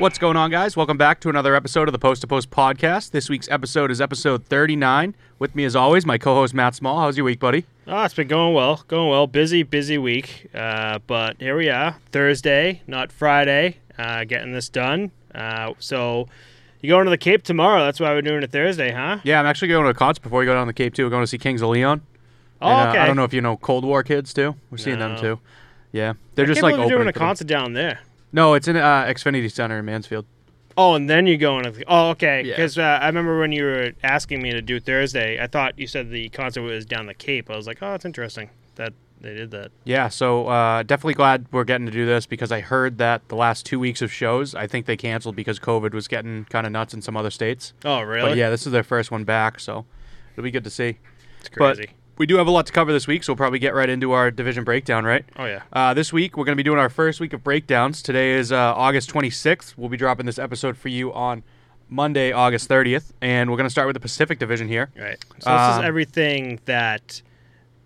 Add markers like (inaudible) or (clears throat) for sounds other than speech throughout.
What's going on, guys? Welcome back to another episode of the Post to Post podcast. This week's episode is episode 39. With me, as always, my co host Matt Small. How's your week, buddy? Oh, it's been going well, going well. Busy, busy week. Uh, but here we are, Thursday, not Friday, uh, getting this done. Uh, so you're going to the Cape tomorrow? That's why we're doing it Thursday, huh? Yeah, I'm actually going to a concert before we go down the Cape, too. We're going to see Kings of Leon. Oh, And, uh, okay. I don't know if you know Cold War Kids, too. We're seeing them, too. Yeah. They're I just like you're doing a concert down there. No, it's in uh, Xfinity Center in Mansfield. Oh, and then you go the. Oh, okay. Yeah. Because uh, I remember when you were asking me to do Thursday, I thought you said the concert was down the Cape. I was like, oh, it's interesting that they did that. Yeah, so uh, definitely glad we're getting to do this because I heard that the last two weeks of shows, I think they canceled because COVID was getting kind of nuts in some other states. Oh, really? But yeah, this is their first one back, so it'll be good to see. it's but- crazy. We do have a lot to cover this week, so we'll probably get right into our division breakdown, right? oh, yeah. Uh, this week, we're going to be doing our first week of breakdowns. Today is uh, August 26th. We'll be dropping this episode for you on Monday, August 30th, and we're going to start with the Pacific Division here. Right. So this Um, is everything that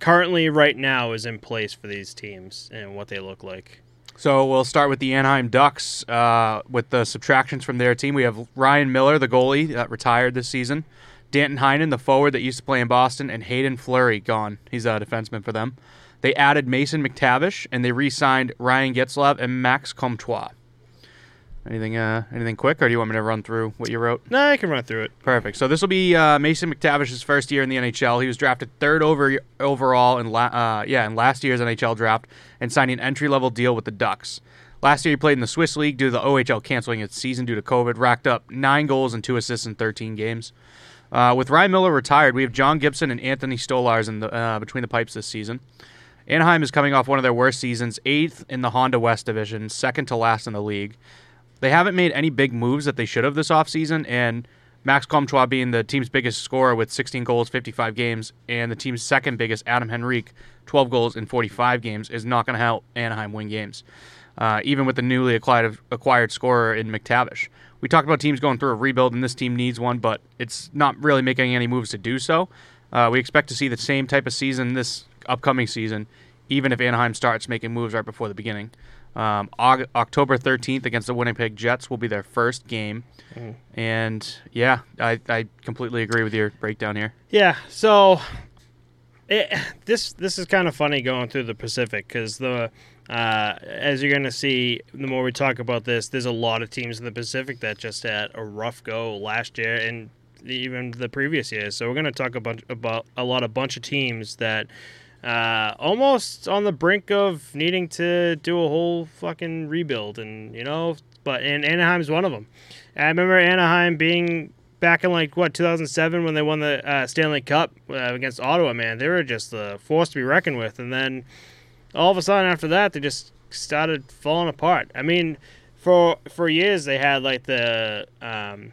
currently, right now, is in place for these teams and what they look like. So we'll start with the Anaheim Ducks uh, with the subtractions from their team. We have Ryan Miller, the goalie, that retired this season. Danton Heinen, the forward that used to play in Boston, and Hayden Fleury, gone. He's a defenseman for them. They added Mason McTavish, and they re-signed Ryan Getzlaf and Max Comtois. Anything, uh, anything quick, or do you want me to run through what you wrote? No, I can run through it. Perfect. So this will be uh, Mason McTavish's first year in the NHL. He was drafted third over overall in la- uh, yeah in last year's NHL draft and signed an entry level deal with the Ducks. Last year he played in the Swiss League due to the OHL canceling its season due to COVID. Racked up nine goals and two assists in 13 games. Uh, with Ryan Miller retired, we have John Gibson and Anthony Stolarz in the uh, between the pipes this season. Anaheim is coming off one of their worst seasons, eighth in the Honda West Division, second to last in the league. They haven't made any big moves that they should have this offseason, and Max Comtois being the team's biggest scorer with 16 goals, 55 games, and the team's second biggest, Adam Henrique, 12 goals in 45 games, is not going to help Anaheim win games, uh, even with the newly acquired, acquired scorer in McTavish. We talked about teams going through a rebuild, and this team needs one, but it's not really making any moves to do so. Uh, we expect to see the same type of season this upcoming season, even if Anaheim starts making moves right before the beginning. Um, Aug- October 13th against the Winnipeg Jets will be their first game. And yeah, I, I completely agree with your breakdown here. Yeah. So it, this this is kind of funny going through the Pacific because the uh, as you're going to see, the more we talk about this, there's a lot of teams in the Pacific that just had a rough go last year and even the previous years. So we're going to talk about about a lot of bunch of teams that uh, almost on the brink of needing to do a whole fucking rebuild, and you know, but and Anaheim's one of them. I remember Anaheim being back in like what 2007 when they won the uh, Stanley Cup uh, against Ottawa. Man, they were just a force to be reckoned with, and then all of a sudden after that, they just started falling apart. I mean, for for years they had like the um,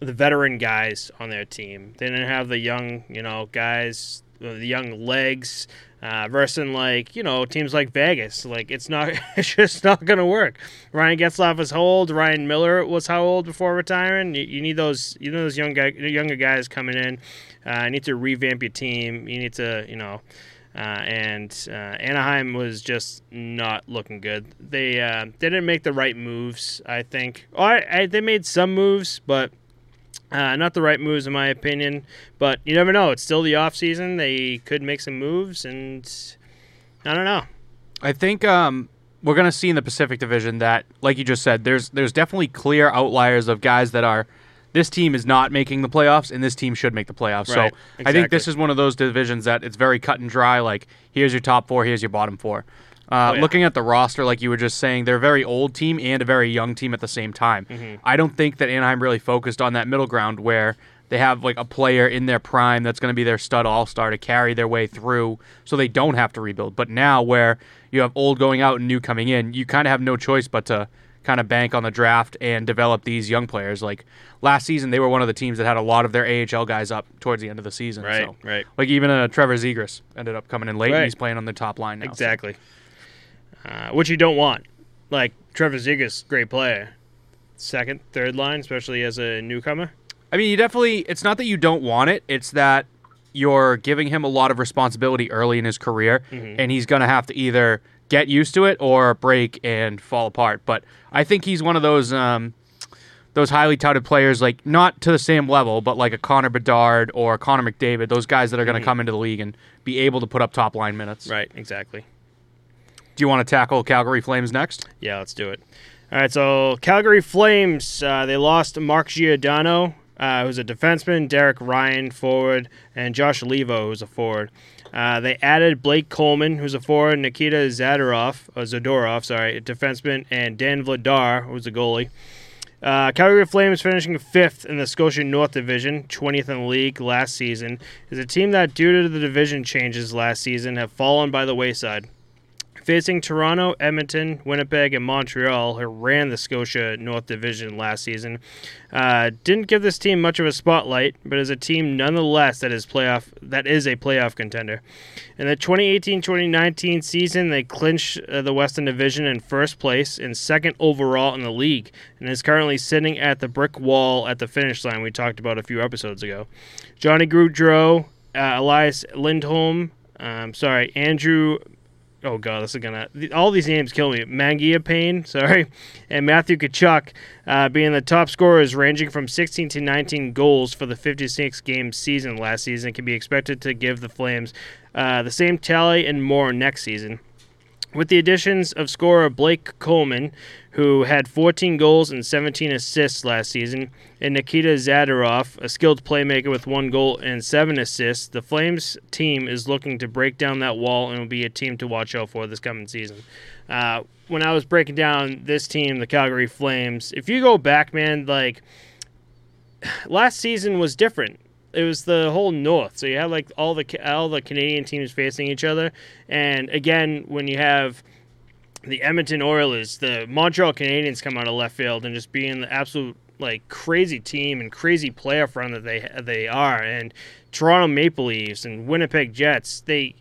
the veteran guys on their team. They didn't have the young, you know, guys, the young legs. Uh, versus like you know teams like Vegas, like it's not, (laughs) it's just not gonna work. Ryan Getzlaf was how old? Ryan Miller was how old before retiring? You, you need those, you know, those young guy, younger guys coming in. Uh, you need to revamp your team. You need to, you know, uh, and uh, Anaheim was just not looking good. They uh, they didn't make the right moves. I think. Or I, I, they made some moves, but uh, not the right moves in my opinion. But you never know. It's still the off season. They could make some moves, and I don't know. I think um, we're going to see in the Pacific Division that, like you just said, there's there's definitely clear outliers of guys that are. This team is not making the playoffs, and this team should make the playoffs. Right, so I think this is one of those divisions that it's very cut and dry. Like here's your top four, here's your bottom four. Uh, Oh, yeah. Looking at the roster, like you were just saying, they're a very old team and a very young team at the same time. Mm-hmm. I don't think that Anaheim really focused on that middle ground where they have like a player in their prime that's going to be their stud all star to carry their way through, so they don't have to rebuild. But now, where you have old going out and new coming in, you kind of have no choice but to kind of bank on the draft and develop these young players. Like last season, they were one of the teams that had a lot of their AHL guys up towards the end of the season. Right, so. right. Like even uh, Trevor Zegras ended up coming in late, Right. and he's playing on the top line now. so- Exactly. Uh, which you don't want. Like Trevor Zegras, great player. Second, third line, especially as a newcomer. I mean, you definitely. It's not that you don't want it. It's that you're giving him a lot of responsibility early in his career, and he's going to have to either get used to it or break and fall apart. But I think he's one of those. Um, those highly touted players, like not to the same level, but like a Connor Bedard or Connor McDavid, those guys that are going to come into the league and be able to put up top line minutes. Right, exactly. Do you want to tackle Calgary Flames next? Yeah, let's do it. All right, so Calgary Flames, uh, they lost Mark Giordano, uh, who's a defenseman, Derek Ryan, forward, and Josh Leivo, who's a forward. Uh, they added Blake Coleman, who's a forward, Nikita Zadorov, uh, Zadorov, sorry, a defenseman, and Dan Vladar, who's a goalie. Uh, Calgary Flames finishing fifth in the Scotia North Division, 20th in the league last season, is a team that, due to the division changes last season, have fallen by the wayside. Facing Toronto, Edmonton, Winnipeg, and Montreal, who ran the Scotia North Division last season, uh, didn't give this team much of a spotlight, but is a team nonetheless that is playoff that is a playoff contender. In the 2018-2019 season, they clinched uh, the Western Division in first place and second overall in the league, and is currently sitting at the brick wall at the finish line we talked about a few episodes ago. Johnny Gaudreau, uh, Elias Lindholm, um, sorry, Andrew oh god, this is gonna all these names kill me. Mangiapane, (laughs) sorry, and Matthew Tkachuk uh, being the top scorers, ranging from 16 to 19 goals for the 56 game season last season, can be expected to give the Flames uh, the same tally and more next season. With the additions of scorer Blake Coleman, who had 14 goals and 17 assists last season, and Nikita Zadorov, a skilled playmaker with one goal and seven assists, the Flames team is looking to break down that wall and will be a team to watch out for this coming season. Uh, when I was breaking down this team, the Calgary Flames, if you go back, man, like (sighs) last season was different it was the whole north. So you had like all the all the Canadian teams facing each other, and again when you have the Edmonton Oilers, the Montreal Canadiens come out of left field and just being the absolute like crazy team and crazy playoff run that they they are, and Toronto Maple Leafs and Winnipeg Jets, they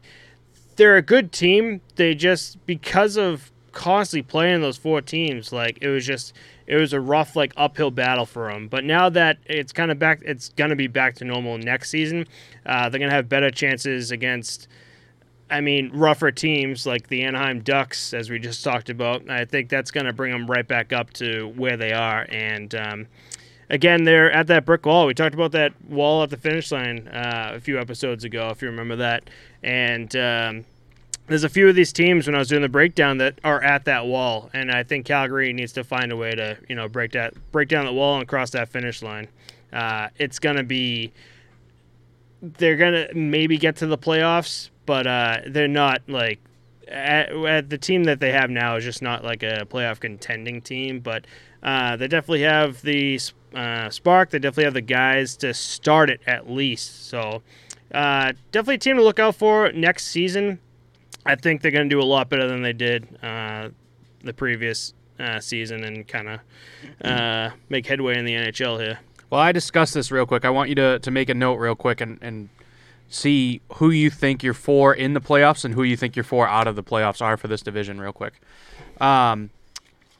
they're a good team. They just because of constantly playing those four teams, like it was just it was a rough like uphill battle for them. But now that it's kind of back, it's gonna be back to normal next season. Uh, they're gonna have better chances against. I mean, rougher teams like the Anaheim Ducks, as we just talked about. I think that's going to bring them right back up to where they are. And um, again, they're at that brick wall. We talked about that wall at the finish line uh, a few episodes ago, if you remember that. And um, there's a few of these teams when I was doing the breakdown that are at that wall, and I think Calgary needs to find a way to you know break that break down the wall and cross that finish line. Uh, it's gonna be they're gonna maybe get to the playoffs, but uh, they're not like at, at, the team that they have now is just not like a playoff contending team, but uh, they definitely have the uh, spark. They definitely have the guys to start it at least. So uh, definitely a team to look out for next season. I think they're going to do a lot better than they did uh, the previous uh, season and kind of uh, make headway in the NHL here. Well, I discussed this real quick. I want you to, to make a note real quick and, and see who you think you're for in the playoffs and who you think you're for out of the playoffs are for this division real quick. Um,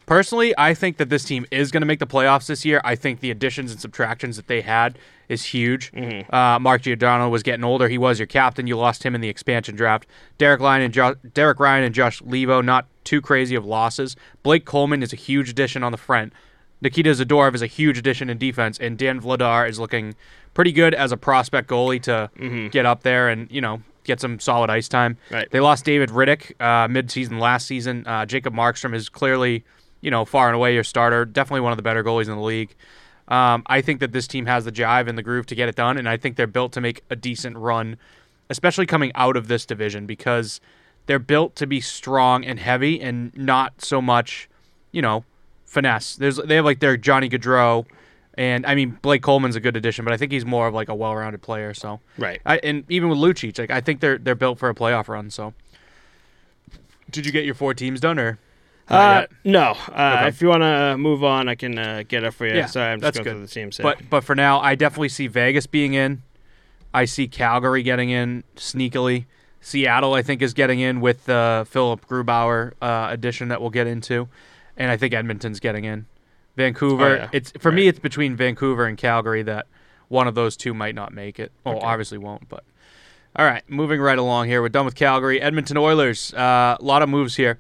personally, I think that this team is going to make the playoffs this year. I think the additions and subtractions that they had is huge. Mm-hmm. Uh, Mark Giordano was getting older. He was your captain. You lost him in the expansion draft. Derek Ryan and jo- Derek Ryan and Josh Leivo, not too crazy of losses. Blake Coleman is a huge addition on the front. Nikita Zadorov is a huge addition in defense, and Dan Vladar is looking pretty good as a prospect goalie to mm-hmm. get up there and you know get some solid ice time. Right. They lost David Rittich uh, mid-season last season. Uh, Jacob Markstrom is clearly you know far and away your starter. Definitely one of the better goalies in the league. Um, I think that this team has the jive and the groove to get it done, and I think they're built to make a decent run, especially coming out of this division because they're built to be strong and heavy and not so much, you know, finesse. There's they have like their Johnny Gaudreau, and I mean Blake Coleman's a good addition, but I think he's more of like a well-rounded player. So right, I, and even with Lucic, like I think they're they're built for a playoff run. So, did you get your four teams done or? Uh, no. Uh, okay. If you want to move on, I can uh, get it for you. Yeah, Sorry, I'm just going good. through the teams. But but for now, I definitely see Vegas being in. I see Calgary getting in sneakily. Seattle, I think, is getting in with the Philipp Grubauer uh, addition that we'll get into, and I think Edmonton's getting in. Vancouver, oh, yeah. it's for right. me, it's between Vancouver and Calgary that one of those two might not make it. Well, okay. obviously won't, but all right, moving right along here. We're done with Calgary. Edmonton Oilers, uh, a lot of moves here.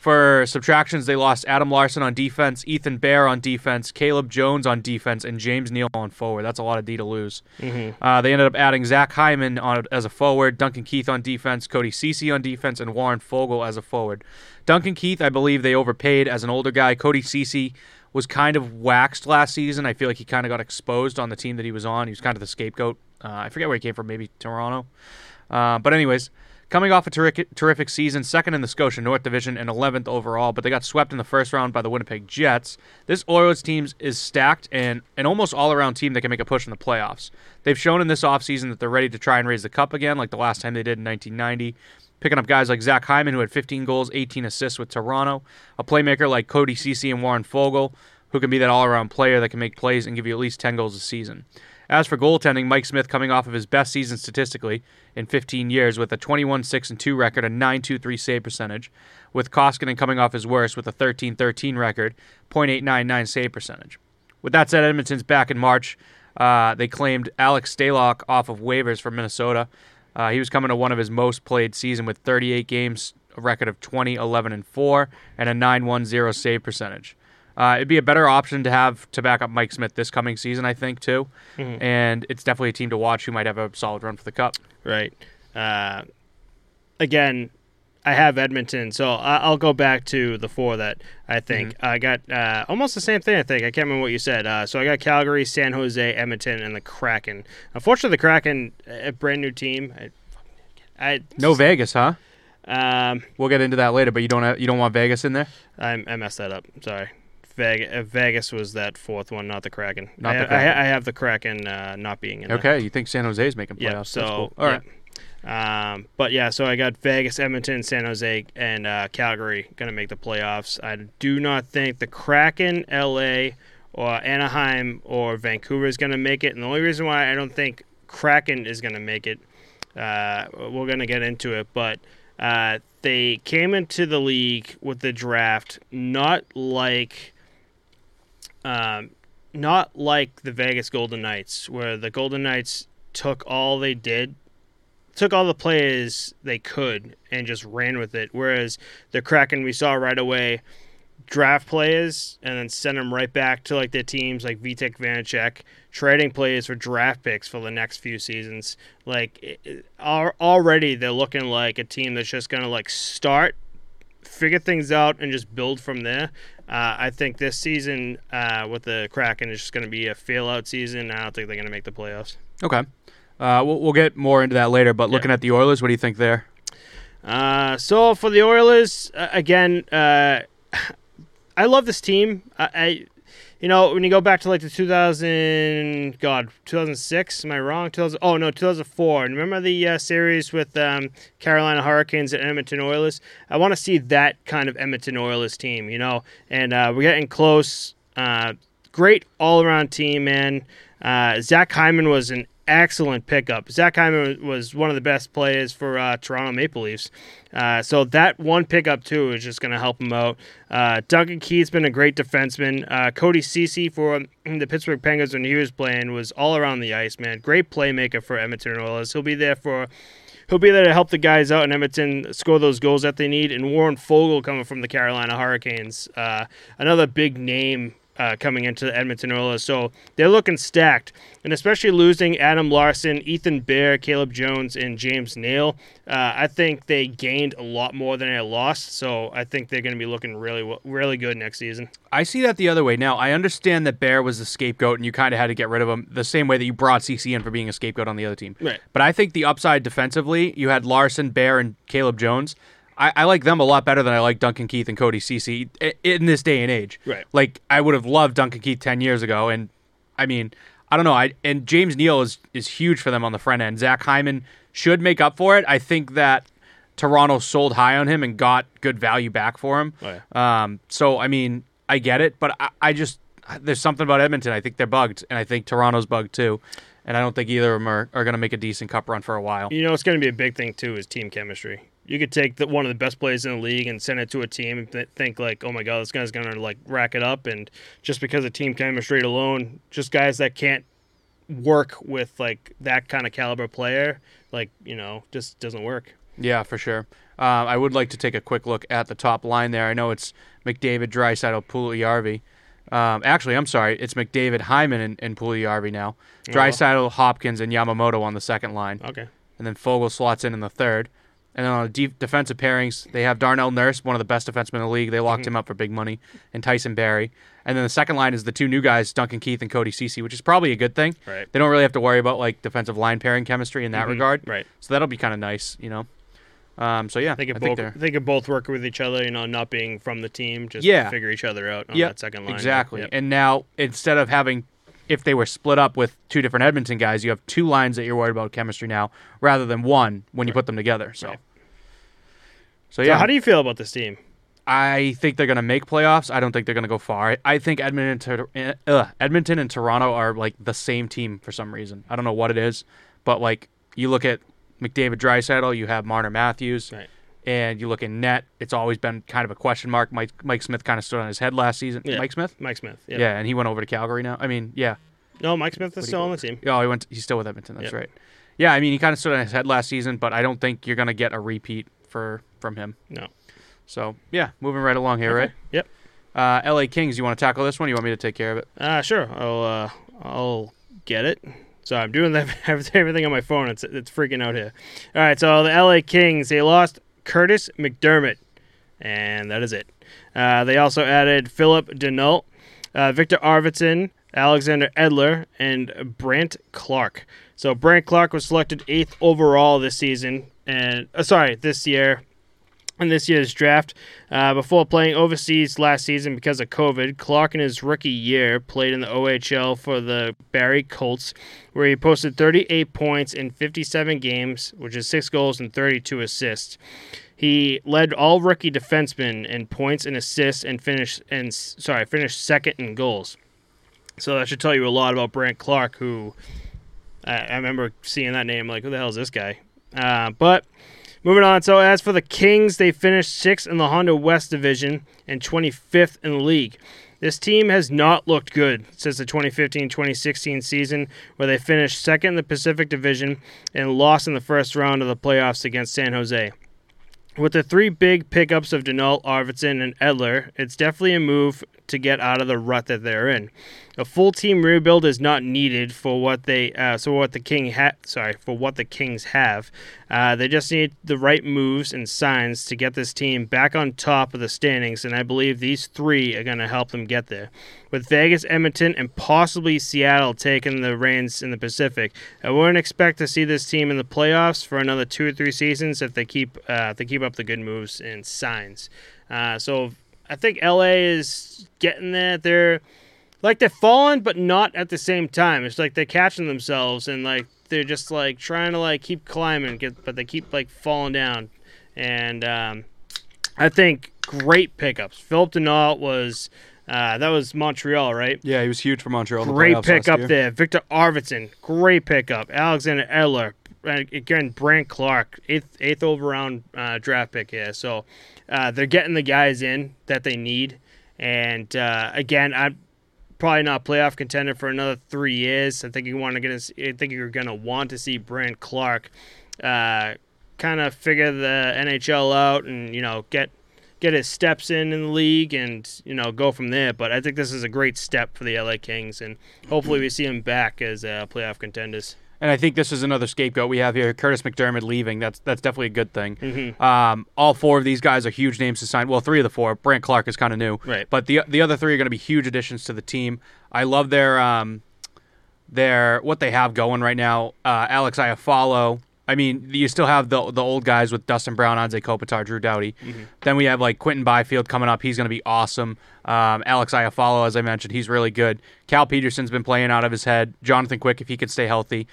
For subtractions, they lost Adam Larsson on defense, Ethan Bear on defense, Caleb Jones on defense, and James Neal on forward. That's a lot of D to lose. Mm-hmm. Uh, they ended up adding Zach Hyman on as a forward, Duncan Keith on defense, Cody Ceci on defense, and Warren Foegele as a forward. Duncan Keith, I believe they overpaid as an older guy. Cody Ceci was kind of waxed last season. I feel like he kind of got exposed on the team that he was on. He was kind of the scapegoat. Uh, I forget where he came from, maybe Toronto. Uh, but anyways, coming off a terrific, terrific season, second in the Scotia North Division and 11th overall, but they got swept in the first round by the Winnipeg Jets. This Oilers team is stacked and an almost all-around team that can make a push in the playoffs. They've shown in this offseason that they're ready to try and raise the cup again, like the last time they did in 1990 picking up guys like Zach Hyman, who had 15 goals, 18 assists with Toronto, a playmaker like Cody Ceci and Warren Foegele, who can be that all around player that can make plays and give you at least 10 goals a season. As for goaltending, Mike Smith coming off of his best season statistically in 15 years with a 21 6 2 record, a 923 save percentage, with Koskinen coming off his worst with a 13 13 record, .899 save percentage. With that said, Edmonton's back in March. Uh, they claimed Alex Stalock off of waivers from Minnesota. Uh, he was coming to one of his most played season with 38 games, a record of 20, 11, and 4, and a 910 save percentage. Uh, it'd be a better option to have to back up Mike Smith this coming season, I think, too. Mhm. And it's definitely a team to watch who might have a solid run for the Cup. Right. Uh, again, I have Edmonton, so I- I'll go back to the four that I think I got uh, almost the same thing. I think I can't remember what you said. Uh, so I got Calgary, San Jose, Edmonton, and the Kraken. Unfortunately, the Kraken, a brand new team. I, I No Vegas, huh? Um, We'll get into that later, but you don't have, you don't want Vegas in there. I, I messed that up. Sorry. Vegas, uh, Vegas was that fourth one, not the Kraken. Not I, the Kraken. I, I have the Kraken uh, not being in. Okay, you think San Jose is making playoffs? Yeah. So cool. all right. yeah. Um, but yeah, so I got Vegas, Edmonton, San Jose, and uh, Calgary going to make the playoffs. I do not think the Kraken, LA, or Anaheim or Vancouver is going to make it. And the only reason why I don't think Kraken is going to make it, uh, we're going to get into it, but uh, they came into the league with the draft not like. Um, not like the Vegas Golden Knights, where the Golden Knights took all they did, took all the players they could, and just ran with it. Whereas the Kraken, we saw right away, draft players and then send them right back to like their teams, like Vitek Vanecek, trading players for draft picks for the next few seasons. Like it- already, they're looking like a team that's just gonna like start figure things out and just build from there. Uh, I think this season uh, with the Kraken is just going to be a fail out season. I don't think they're going to make the playoffs. Okay. Uh, we'll, we'll get more into that later, but Yeah. looking at the Oilers, what do you think there? Uh, so for the Oilers, uh, again, uh, (sighs) I love this team. I, I, you know, when you go back to like the 2000, God, 2006, am I wrong? 2000, oh no, 2004. And remember the uh, series with um, Carolina Hurricanes and Edmonton Oilers? I want to see that kind of Edmonton Oilers team, you know. And uh, we're getting close. Uh, great all around team, man. Uh, Zach Hyman was an excellent pickup. Zach Hyman was one of the best players for uh, Toronto Maple Leafs. Uh, so that one pickup too is just going to help him out. Uh, Duncan Keith's been a great defenseman. Uh, Cody Ceci for the Pittsburgh Penguins when he was playing was all around the ice, man. Great playmaker for Edmonton Oilers. He'll be there for. He'll be there to help the guys out in Edmonton score those goals that they need. And Warren Foegele coming from the Carolina Hurricanes, uh, another big name uh, coming into the Edmonton Oilers. So they're looking stacked, and especially losing Adam Larsson, Ethan Bear, Caleb Jones, and James Neal. Uh, I think they gained a lot more than they lost. So I think they're going to be looking really, really good next season. I see that the other way. Now, I understand that Bear was the scapegoat and you kind of had to get rid of him the same way that you brought Ceci in for being a scapegoat on the other team. Right. But I think the upside defensively, you had Larsson, Bear, and Caleb Jones. I, I like them a lot better than I like Duncan Keith and Cody Ceci in this day and age. Right. Like, I would have loved Duncan Keith 10 years ago. And, I mean, I don't know. I And James Neal is, is huge for them on the front end. Zach Hyman should make up for it. I think that Toronto sold high on him and got good value back for him. Oh, yeah. Um, so I mean, I get it, but I, I just there's something about Edmonton. I think they're bugged, and I think Toronto's bugged too. And I don't think either of them are, are going to make a decent cup run for a while. You know, it's going to be a big thing too is team chemistry. You could take the, one of the best players in the league and send it to a team and th- think like, oh my god, this guy's going to like rack it up, and just because of team chemistry alone, just guys that can't work with like that kind of caliber player, like you know, just doesn't work. Yeah, for sure. Uh, I would like to take a quick look at the top line there. I know it's McDavid, Draisaitl, Puljujärvi. Um, actually, I'm sorry. It's McDavid, Hyman, and, and Puljujärvi now. Draisaitl, Hopkins, and Yamamoto on the second line. Okay. And then Foegele slots in in the third. And then on the de- defensive pairings, they have Darnell Nurse, one of the best defensemen in the league. They locked him up for big money, and Tyson Barrie. And then the second line is the two new guys, Duncan Keith and Cody Ceci, which is probably a good thing. Right. They don't really have to worry about like defensive line pairing chemistry in that Mhm. regard. Right. So that'll be kind of nice, you know. Um, so yeah, They could I think both they're they could both work with each other, you know, not being from the team, just Yeah. figure each other out on Yep, that second line. exactly. Yep. And now instead of having, if they were split up with two different Edmonton guys, you have two lines that you're worried about chemistry now, rather than one when you put them together. So, Right. so So yeah, how do you feel about this team? I think they're going to make playoffs. I don't think they're going to go far. I, think Edmonton, uh, Edmonton and Toronto are like the same team for some reason. I don't know what it is, but like you look at McDavid, Draisaitl, you have Marner Matthews, Right. And you look at net. It's always been kind of a question mark. Mike Mike Smith kind of stood on his head last season. Yeah. Mike Smith, Mike Smith. Yep. yeah, and he went over to Calgary now. I mean, yeah, No, Mike Smith is What do you still on the team. oh, he went. he's still with Edmonton. That's Yep. right. Yeah, I mean, he kind of stood on his head last season, but I don't think you're going to get a repeat for from him. No. So yeah, moving right along here, Okay. right? Yep. Uh, L.A. Kings. You want to tackle this one? You want me to take care of it? Uh, sure. I'll uh, I'll get it. So I'm doing that, (laughs) everything on my phone. It's it's freaking out here. All right. So the LA Kings they lost Kurtis MacDermid, and that is it. Uh, they also added Phillip Danault, uh, Viktor Arvidsson, Alexander Edler, and Brandt Clarke. So Brandt Clarke was selected eighth overall this season, and uh, sorry, this year in this year's draft. Uh, before playing overseas last season because of COVID, Clarke in his rookie year played in the OHL for the Barrie Colts, where he posted 38 points in 57 games, which is six goals and 32 assists. He led all rookie defensemen in points and assists, and finished and sorry finished second in goals. So that should tell you a lot about Brandt Clarke, who I, I remember seeing that name like, who the hell is this guy? Uh, but Moving on. So as for the Kings, they finished sixth in the Honda West Division and 25th in the league. This team has not looked good since the 2015-2016 season, where they finished second in the Pacific Division and lost in the first round of the playoffs against San Jose. With the three big pickups of Danault, Arvidsson, and Edler, it's definitely a move to get out of the rut that they're in. A full team rebuild is not needed for what they uh, so what the king ha- sorry for what the Kings have. Uh, they just need the right moves and signs to get this team back on top of the standings, and I believe these three are going to help them get there. With Vegas, Edmonton, and possibly Seattle taking the reins in the Pacific, I wouldn't expect to see this team in the playoffs for another two or three seasons if they keep uh, if they keep up the good moves and signs. Uh, so I think LA is getting that. They're like they're falling, but not at the same time. It's like they're catching themselves and like they're just like trying to like keep climbing, get, but they keep like falling down. And um, I think great pickups. Phillip Danault was uh, that was Montreal, right? Yeah, he was huge for Montreal. Great pickup there. Viktor Arvidsson, great pickup. Alexander Edler, again, Brandt Clarke, eighth eighth overall uh, draft pick here. So uh, they're getting the guys in that they need. And uh, again, I'm probably not a playoff contender for another three years. I think you want to get. I think you're going to want to see Brandt Clarke uh, kind of figure the NHL out and you know get get his steps in in the league and you know go from there. But I think this is a great step for the LA Kings, and hopefully we see him back as uh, playoff contenders. And I think this is another scapegoat we have here. Kurtis MacDermid leaving. That's that's definitely a good thing. Mhm. Um, all four of these guys are huge names to sign. Well, three of the four. Brandt Clarke is kind of new, Right. But the the other three are going to be huge additions to the team. I love their um, their what they have going right now. Uh, Alex Iafallo. I mean, you still have the the old guys with Dustin Brown, Anze Kopitar, Drew Doughty. Then we have like Quinton Byfield coming up. He's going to be awesome. Um, Alex Iafallo, as I mentioned, he's really good. Cal Petersen's been playing out of his head. Jonathan Quick, if he could stay healthy.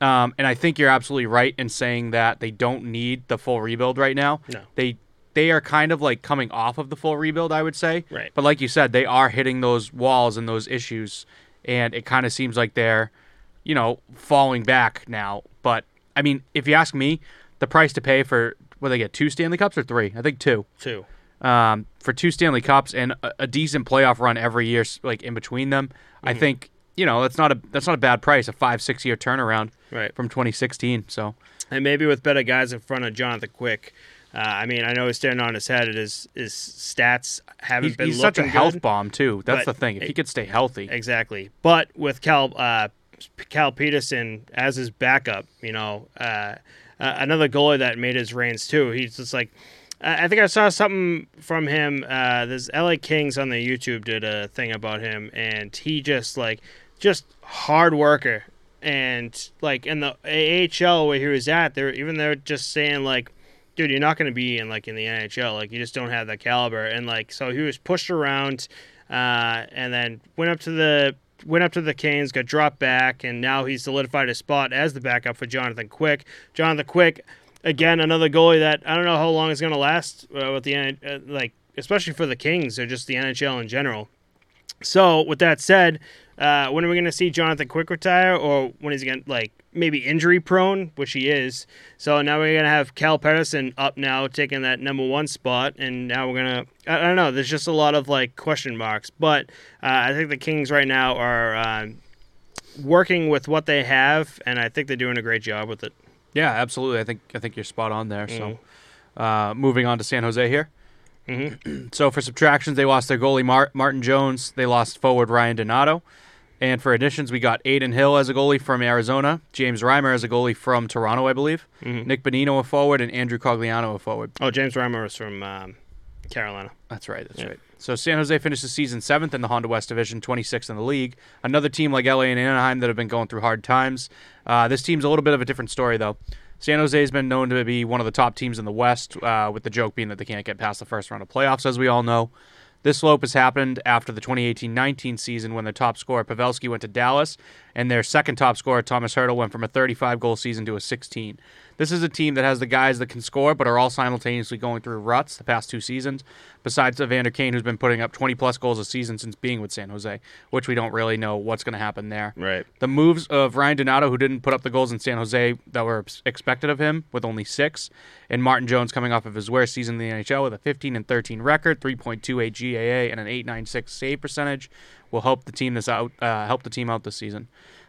Um, and I think you're absolutely right in saying that they don't need the full rebuild right now. No. They they are kind of like coming off of the full rebuild, I would say. Right. But like you said, they are hitting those walls and those issues, and it kind of seems like they're, you know, falling back now. But I mean, if you ask me, the price to pay for what they get two Stanley Cups or three? I think two. Too. Um, for two Stanley Cups and a, a decent playoff run every year, like in between them, I think you know that's not a that's not a bad price. A five six year turnaround. Right. from 2016. So and maybe with better guys in front of Jonathan Quick. Uh, I mean, I know he's standing on his head. and His his stats haven't he's, been he's such a looking health bomb too. That's the thing. If it- he could stay healthy, Exactly. But with Cal uh, Cal Petersen as his backup, you know, uh, uh, another goalie that made his reigns too. He's just like, I think I saw something from him. Uh, there's LA Kings on the YouTube did a thing about him, and he just like, just hard worker. And like in the AHL where he was at, they're even they're just saying like, dude, you're not going to be in like in the NHL. Like you just don't have that caliber. And like so he was pushed around, uh, and then went up to the went up to the Canes, got dropped back, and now he's solidified his spot as the backup for Jonathan Quick. Jonathan Quick, again, another goalie that I don't know how long is going to last uh, with the uh, like, especially for the Kings or just the NHL in general. So with that said, uh, when are we going to see Jonathan Quick retire, or when he's going to like maybe injury prone, which he is? So now we're going to have Cal Petersen up now, taking that number one spot, and now we're going to I, don't know. There's just a lot of like question marks, but uh, I think the Kings right now are uh, working with what they have, and I think they're doing a great job with it. yeah, absolutely. I think I think you're spot on there. So Mm-hmm. uh, moving on to San Jose here. Hmm (clears throat) So for subtractions, they lost their goalie Mar- Martin Jones. They lost forward Ryan Donato. And for additions, we got Adin Hill as a goalie from Arizona, James Reimer as a goalie from Toronto, I believe, Mhm. Nick Bonino a forward, and Andrew Cogliano a forward. Oh, James Reimer is from um, Carolina. That's right. That's Yeah. right. So San Jose finished the season seventh in the Honda West Division, 26th in the league. Another team like LA and Anaheim that have been going through hard times. Uh, this team's a little bit of a different story, though. San Jose has been known to be one of the top teams in the West, uh, with the joke being that they can't get past the first round of playoffs, as we all know. This slope has happened after the 2018-19 season when their top scorer Pavelski went to Dallas, and their second top scorer Tomas Hertl went from a 35-goal season to a 16. This is a team that has the guys that can score, but are all simultaneously going through ruts the past two seasons. Besides Evander Kane, who's been putting up 20-plus goals a season since being with San Jose, which we don't really know what's going to happen there. Right. The moves of Ryan Donato, who didn't put up the goals in San Jose that were expected of him, with only six, and Martin Jones coming off of his worst season in the NHL with a 15 and 13 record, 3.28 GAA, and an 8.96 save percentage, will help the team this out. Uh, help the team out this season.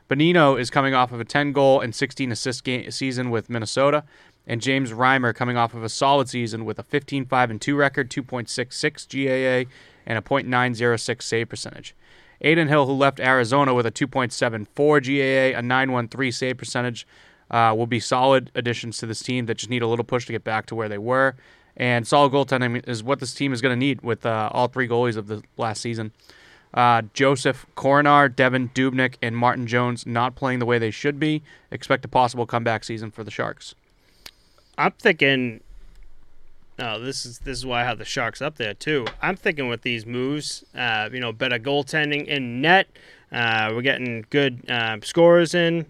Bonino is coming off of a 10 goal and 16 assist game season with Minnesota, and James Reimer coming off of a solid season with a 15 5 and 2 record, 2.66 GAA, and a .906 save percentage. Adin Hill, who left Arizona with a 2.74 GAA, a 913 save percentage, uh, will be solid additions to this team that just need a little push to get back to where they were. And solid goaltending is what this team is going to need with uh, all three goalies of the last season. Uh, Josef Korenar, Devan Dubnyk, and Martin Jones not playing the way they should be. Expect a possible comeback season for the Sharks. I'm thinking. No, this is this is why I have the Sharks up there too. I'm thinking with these moves, uh, you know, better goaltending in net. Uh, we're getting good uh, scores in.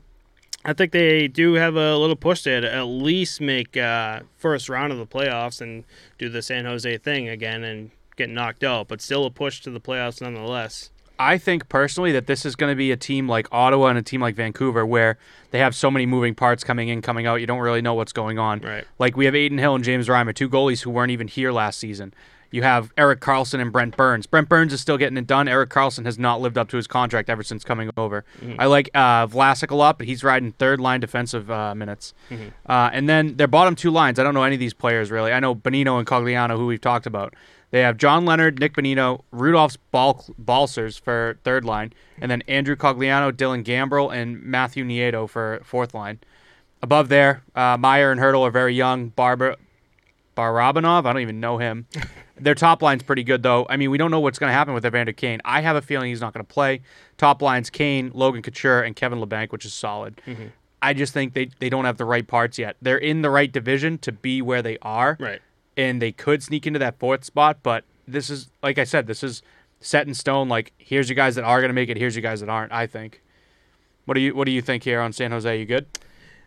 I think they do have a little push there to at least make uh, first round of the playoffs and do the San Jose thing again and get knocked out, but still a push to the playoffs nonetheless. I think personally that this is going to be a team like Ottawa and a team like Vancouver where they have so many moving parts coming in, coming out. You don't really know what's going on. Right. Like we have Adin Hill and James Reimer, two goalies who weren't even here last season. You have Erik Karlsson and Brent Burns. Brent Burns is still getting it done. Erik Karlsson has not lived up to his contract ever since coming over. I like uh, Vlasic a lot, but he's riding third line defensive uh, minutes. Uh, and then their bottom two lines, I don't know any of these players really. I know Bonino and Cogliano, who we've talked about. They have John Leonard, Nick Bonino, Rudolph's Bal- Balcers for third line, and then Andrew Cogliano, Dylan Gambrell, and Matthew Nieto for fourth line. Above there, uh, Meier and Hertl are very young. Barber, Barabanov, I don't even know him. (laughs) Their top line's pretty good, though. I mean, we don't know what's going to happen with Evander Kane. I have a feeling he's not going to play. Top line's Kane, Logan Couture, and Kevin Labanc, which is solid. I just think they, they don't have the right parts yet. They're in the right division to be where they are Right. And they could sneak into that fourth spot. But this is, like I said, this is set in stone. Like here's you guys that are going to make it. Here's you guys that aren't. I think. What do you What do you think here on San Jose? You good?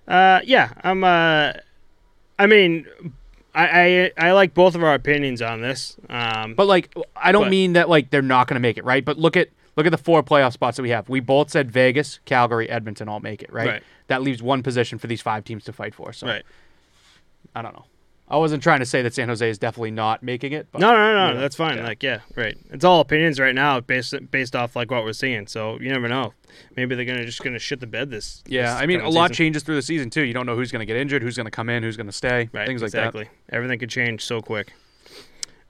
Uh, yeah, I'm. Uh, I mean, I, I I like both of our opinions on this. Um, But like, I don't But- mean that like they're not going to make it, right? But look at look at the four playoff spots that we have. We both said Vegas, Calgary, Edmonton all make it, right? Right. That leaves one position for these five teams to fight for. So right. I don't know. I wasn't trying to say that San Jose is definitely not making it. But, No, no, no, Yeah, that's fine. yeah. Like, yeah, right. It's all opinions right now, based based off like what we're seeing. So you never know. Maybe they're gonna just gonna shit the bed this. Yeah, this I mean, a lot season. changes through the season too. You don't know who's going to get injured, who's going to come in, who's going to stay, Right, things like that. exactly. Everything could change so quick.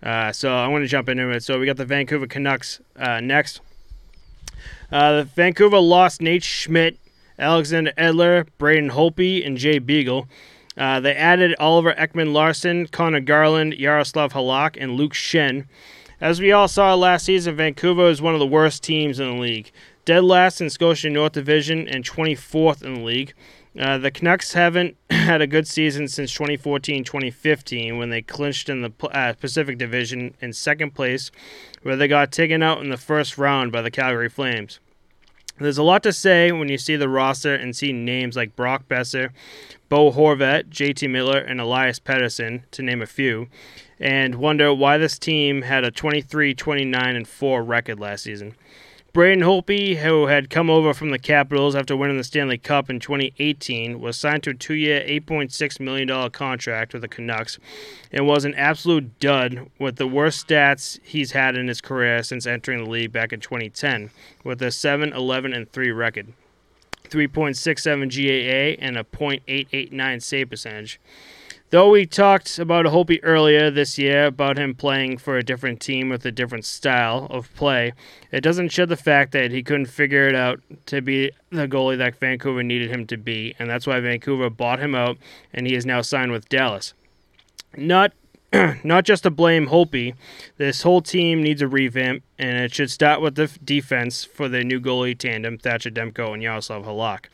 Uh, so I want to jump into it. So we got the Vancouver Canucks uh, next. Uh, the Vancouver lost Nate Schmidt, Alexander Edler, Braden Holtby, and Jay Beagle. Uh, they added Oliver Ekman Larson, Conor Garland, Yaroslav Halak, and Luke Schenn. As we all saw last season, Vancouver is one of the worst teams in the league. Dead last in Scotia North Division and 24th in the league. Uh, the Canucks haven't (clears throat) had a good season since 2014 2015 when they clinched in the uh, Pacific Division in second place, where they got taken out in the first round by the Calgary Flames. There's a lot to say when you see the roster and see names like Brock Boeser, Bo Horvat, JT Miller, and Elias Pettersson, to name a few, and wonder why this team had a 23 29 and 4 record last season. Braden Holtby, who had come over from the Capitals after winning the Stanley Cup in 2018, was signed to a two year, $8.6 million contract with the Canucks and was an absolute dud with the worst stats he's had in his career since entering the league back in 2010, with a 7 11 and 3 record. 3.67 GAA and a .889 save percentage. Though we talked about Holtby earlier this year about him playing for a different team with a different style of play, it doesn't shed the fact that he couldn't figure it out to be the goalie that Vancouver needed him to be, and that's why Vancouver bought him out, and he is now signed with Dallas. Not (clears throat) not just to blame Holtby, this whole team needs a revamp, and it should start with the f- defense for the new goalie tandem, Thatcher Demko and Yaroslav Halak.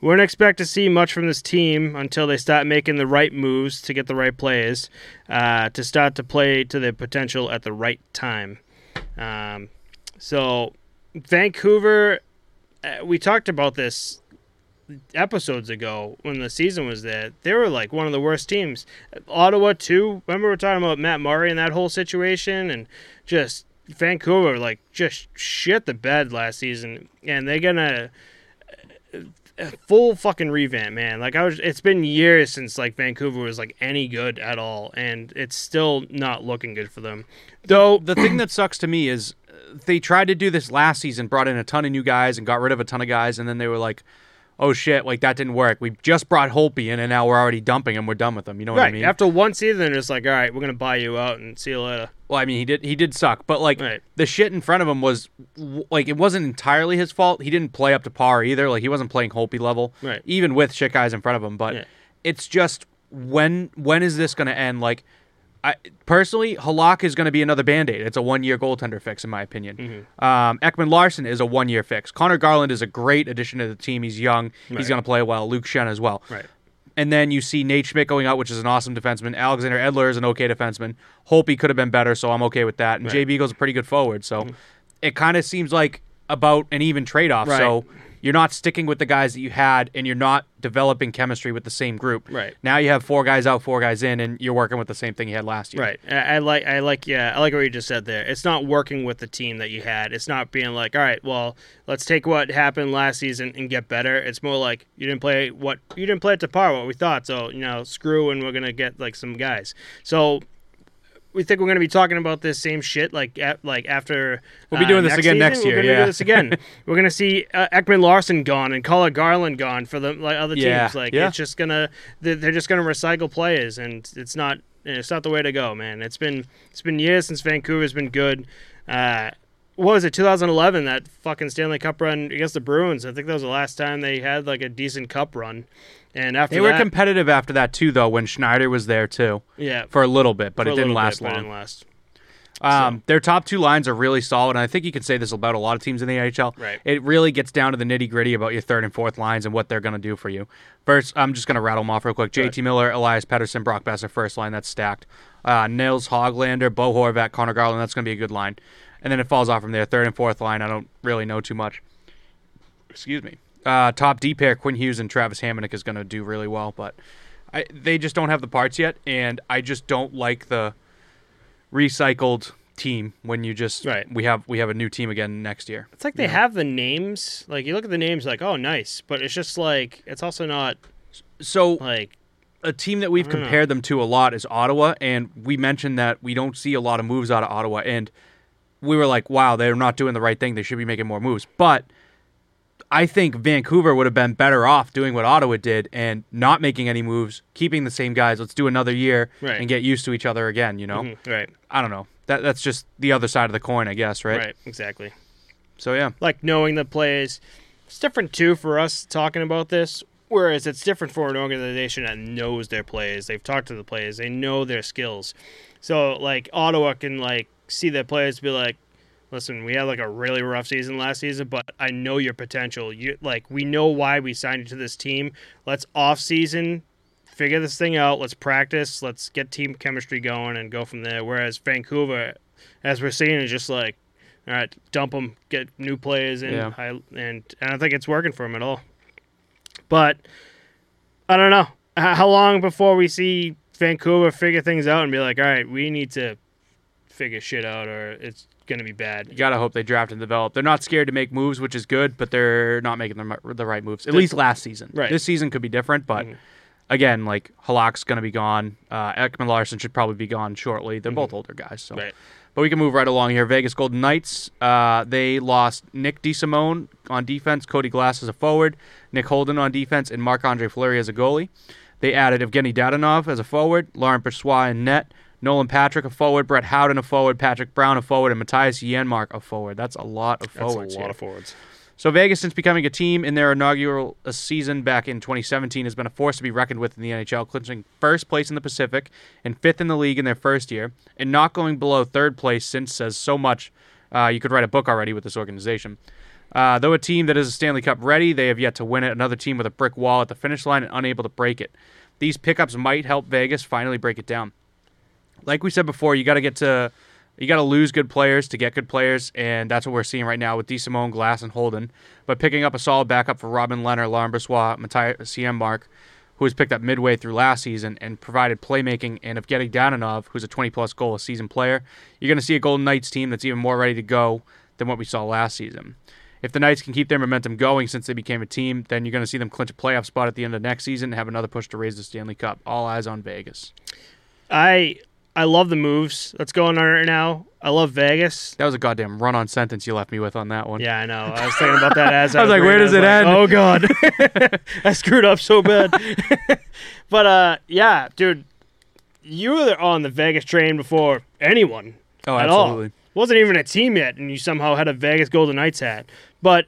We wouldn't expect to see much from this team until they start making the right moves to get the right players uh, to start to play to their potential at the right time. Um, so, Vancouver, uh, we talked about this episodes ago when the season was there. They were like one of the worst teams. Ottawa too. Remember we were talking about Matt Murray and that whole situation, and just Vancouver like just shit the bed last season, and they're gonna a full fucking revamp, man. Like I was, it's been years since like Vancouver was like any good at all, and it's still not looking good for them. Though. The thing that sucks to me is uh, they tried to do this last season, brought in a ton of new guys and got rid of a ton of guys, and then they were like, "Oh shit, like that didn't work. We just brought Holtby in, and now we're already dumping him. We're done with him." You know what right I mean? after one season, it's like, all right, we're gonna buy you out and see you later. Well, I mean, he did he did suck, but like Right. the shit in front of him was like it wasn't entirely his fault. He didn't play up to par either. Like he wasn't playing Holtby level, Right. even with shit guys in front of him. But Yeah. it's just when when is this going to end? Like, I personally, Halak is going to be another band aid. It's a one year goaltender fix, in my opinion. Mm-hmm. Um, Ekman-Larsson is a one year fix. Conor Garland is a great addition to the team. He's young. Right. He's going to play well. Luke Schenn as well. Right. And then you see Nate Schmidt going out, which is an awesome defenseman. Alexander Edler is an okay defenseman. Holtby could have been better, so I'm okay with that. And Right. Jay Beagle's a pretty good forward. So it kind of seems like about an even trade off. Right. So you're not sticking with the guys that you had, and you're not developing chemistry with the same group. Right. Now you have four guys out, four guys in, and you're working with the same thing you had last year. Right. I, I like. I like. Yeah. I like what you just said there. It's not working with the team that you had. It's not being like, all right, well, let's take what happened last season and get better. It's more like you didn't play what you didn't play it to par what we thought. So you know, screw, and we're gonna get like some guys. So. We think we're going to be talking about this same shit like at, like after We'll be uh, doing this again season. next We're year, gonna yeah. do this again. (laughs) we're going to see uh, Ekman-Larsson gone and Colin Garland gone for the like other teams. Yeah, Like yeah. it's just gonna they're, they're just gonna recycle players, and it's not it's not the way to go, man. It's been it's been years since Vancouver's been good. Uh, what was it, 2011? That fucking Stanley Cup run against the Bruins. I think that was the last time they had like a decent cup run. And after They were that, competitive after that too, though. When Schneider was there too, yeah, for a little bit, but it didn't last bit, long. didn't last. Um, Their top two lines are really solid, and I think you can say this about a lot of teams in the NHL. Right. It really gets down to the nitty gritty about your third and fourth lines and what they're going to do for you. First, I'm just going to rattle them off real quick. Right. JT Miller, Elias Pettersson, Brock Boeser, first line, that's stacked. Uh, Nils Hoglander, Bo Horvat, Conor Garland, that's going to be a good line. And then it falls off from there. Third and fourth line, I don't really know too much. Excuse me. Uh, top D pair, Quinn Hughes and Travis Hamonic is going to do really well, but I, they just don't have the parts yet, and I just don't like the recycled team when you just Right. we have we have a new team again next year. It's like they have the names. Like you look at the names, like oh nice, but it's just like it's also not So like a team that we've I don't know. compared them to a lot is Ottawa, and we mentioned that we don't see a lot of moves out of Ottawa, and we were like, wow, they're not doing the right thing. They should be making more moves. But I think Vancouver would have been better off doing what Ottawa did and not making any moves, keeping the same guys. Let's do another year Right. and get used to each other again. You know, Mhm, right, I don't know. That that's just the other side of the coin, I guess, right? right, exactly. So yeah, like knowing the players. It's different too for us talking about this, whereas it's different for an organization that knows their players. They've talked to the players, they know their skills. So like Ottawa can like see their players be like, listen, we had like a really rough season last season, but I know your potential. You like we know why we signed you to this team. Let's off season figure this thing out. Let's practice. Let's get team chemistry going and go from there. Whereas Vancouver, as we're seeing, is just like, all right, dump them, get new players in, Yeah. I, and I don't think it's working for them at all. But I don't know how long before we see Vancouver figure things out and be like, all right, we need to figure shit out, or it's gonna be bad. you gotta hope they draft and develop. They're not scared to make moves, which is good, but they're not making the, the right moves. At least last season. Right. This season could be different, but Mhm. again, like Halak's gonna be gone. Uh, Ekman-Larsson should probably be gone shortly. They're both older guys, so. Right. But we can move right along here. Vegas Golden Knights. Uh, they lost Nick DeSimone on defense, Cody Glass as a forward, Nick Holden on defense, and Marc Andre Fleury as a goalie. They added Evgeny Dadonov as a forward, Laurent Brossoit in net, Nolan Patrick a forward, Brett Howden a forward, Patrick Brown a forward, and Mattias Janmark a forward. That's a lot of forwards. That's a lot here. of forwards. So Vegas, since becoming a team in their inaugural season back in 2017, has been a force to be reckoned with in the NHL, clinching first place in the Pacific and fifth in the league in their first year, and not going below third place since says so much. Uh, you could write a book already with this organization. Uh, though a team that is a Stanley Cup ready, they have yet to win it. Another team with a brick wall at the finish line and unable to break it. These pickups might help Vegas finally break it down. Like we said before, you got to get to you got to lose good players to get good players, and that's what we're seeing right now with DeSimone, Glass, and Holden. But picking up a solid backup for Robin Lehner, Laurent Brossoit, Matthias Mark, who was picked up midway through last season and provided playmaking, and of getting Dadonov, who's a 20 plus goal a season player, you're going to see a Golden Knights team that's even more ready to go than what we saw last season. If the Knights can keep their momentum going since they became a team, then you're going to see them clinch a playoff spot at the end of next season and have another push to raise the Stanley Cup. All eyes on Vegas. I I love the moves that's going on right now. I love Vegas. That was a goddamn run-on sentence you left me with on that one. Yeah, I know. I was thinking about that as (laughs) I was like, where does it like, Oh god, (laughs) (laughs) I screwed up so bad. but uh, yeah, dude, you were on the Vegas train before anyone Oh, at absolutely. all. Wasn't even a team yet, and you somehow had a Vegas Golden Knights hat. But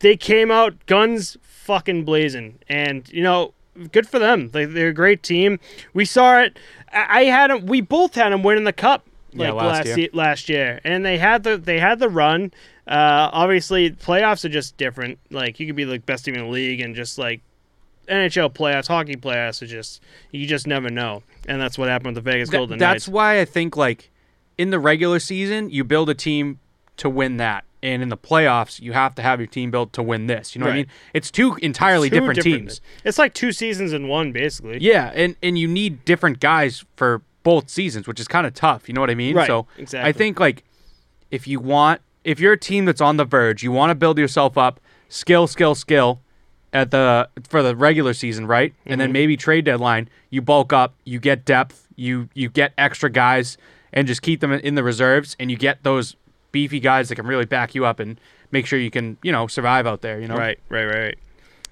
they came out guns fucking blazing, and you know, good for them. They, they're a great team. We saw it. I had them. We both had them winning the cup Yeah, last last year. ye- last year, and they had the they had the run. Uh, obviously, playoffs are just different. Like you could be like best team in the league, and just like NHL playoffs, hockey playoffs are just you just never know, and that's what happened with the Vegas Th- Golden that's Knights. That's why I think like in the regular season you build a team to win that, and in the playoffs you have to have your team built to win this. You know what I mean? It's two entirely Two different, teams. It's like two seasons in one, basically. Yeah, and and you need different guys for both seasons, which is kind of tough. You know what I mean? Right, So exactly. I think like if you want, if you're a team that's on the verge, you want to build yourself up, skill, skill, skill, at the for the regular season, right? And Mm-hmm. then maybe trade deadline, you bulk up, you get depth, you you get extra guys, and just keep them in the reserves, and you get those beefy guys that can really back you up and make sure you can you know survive out there. You know, Right, right, right, right.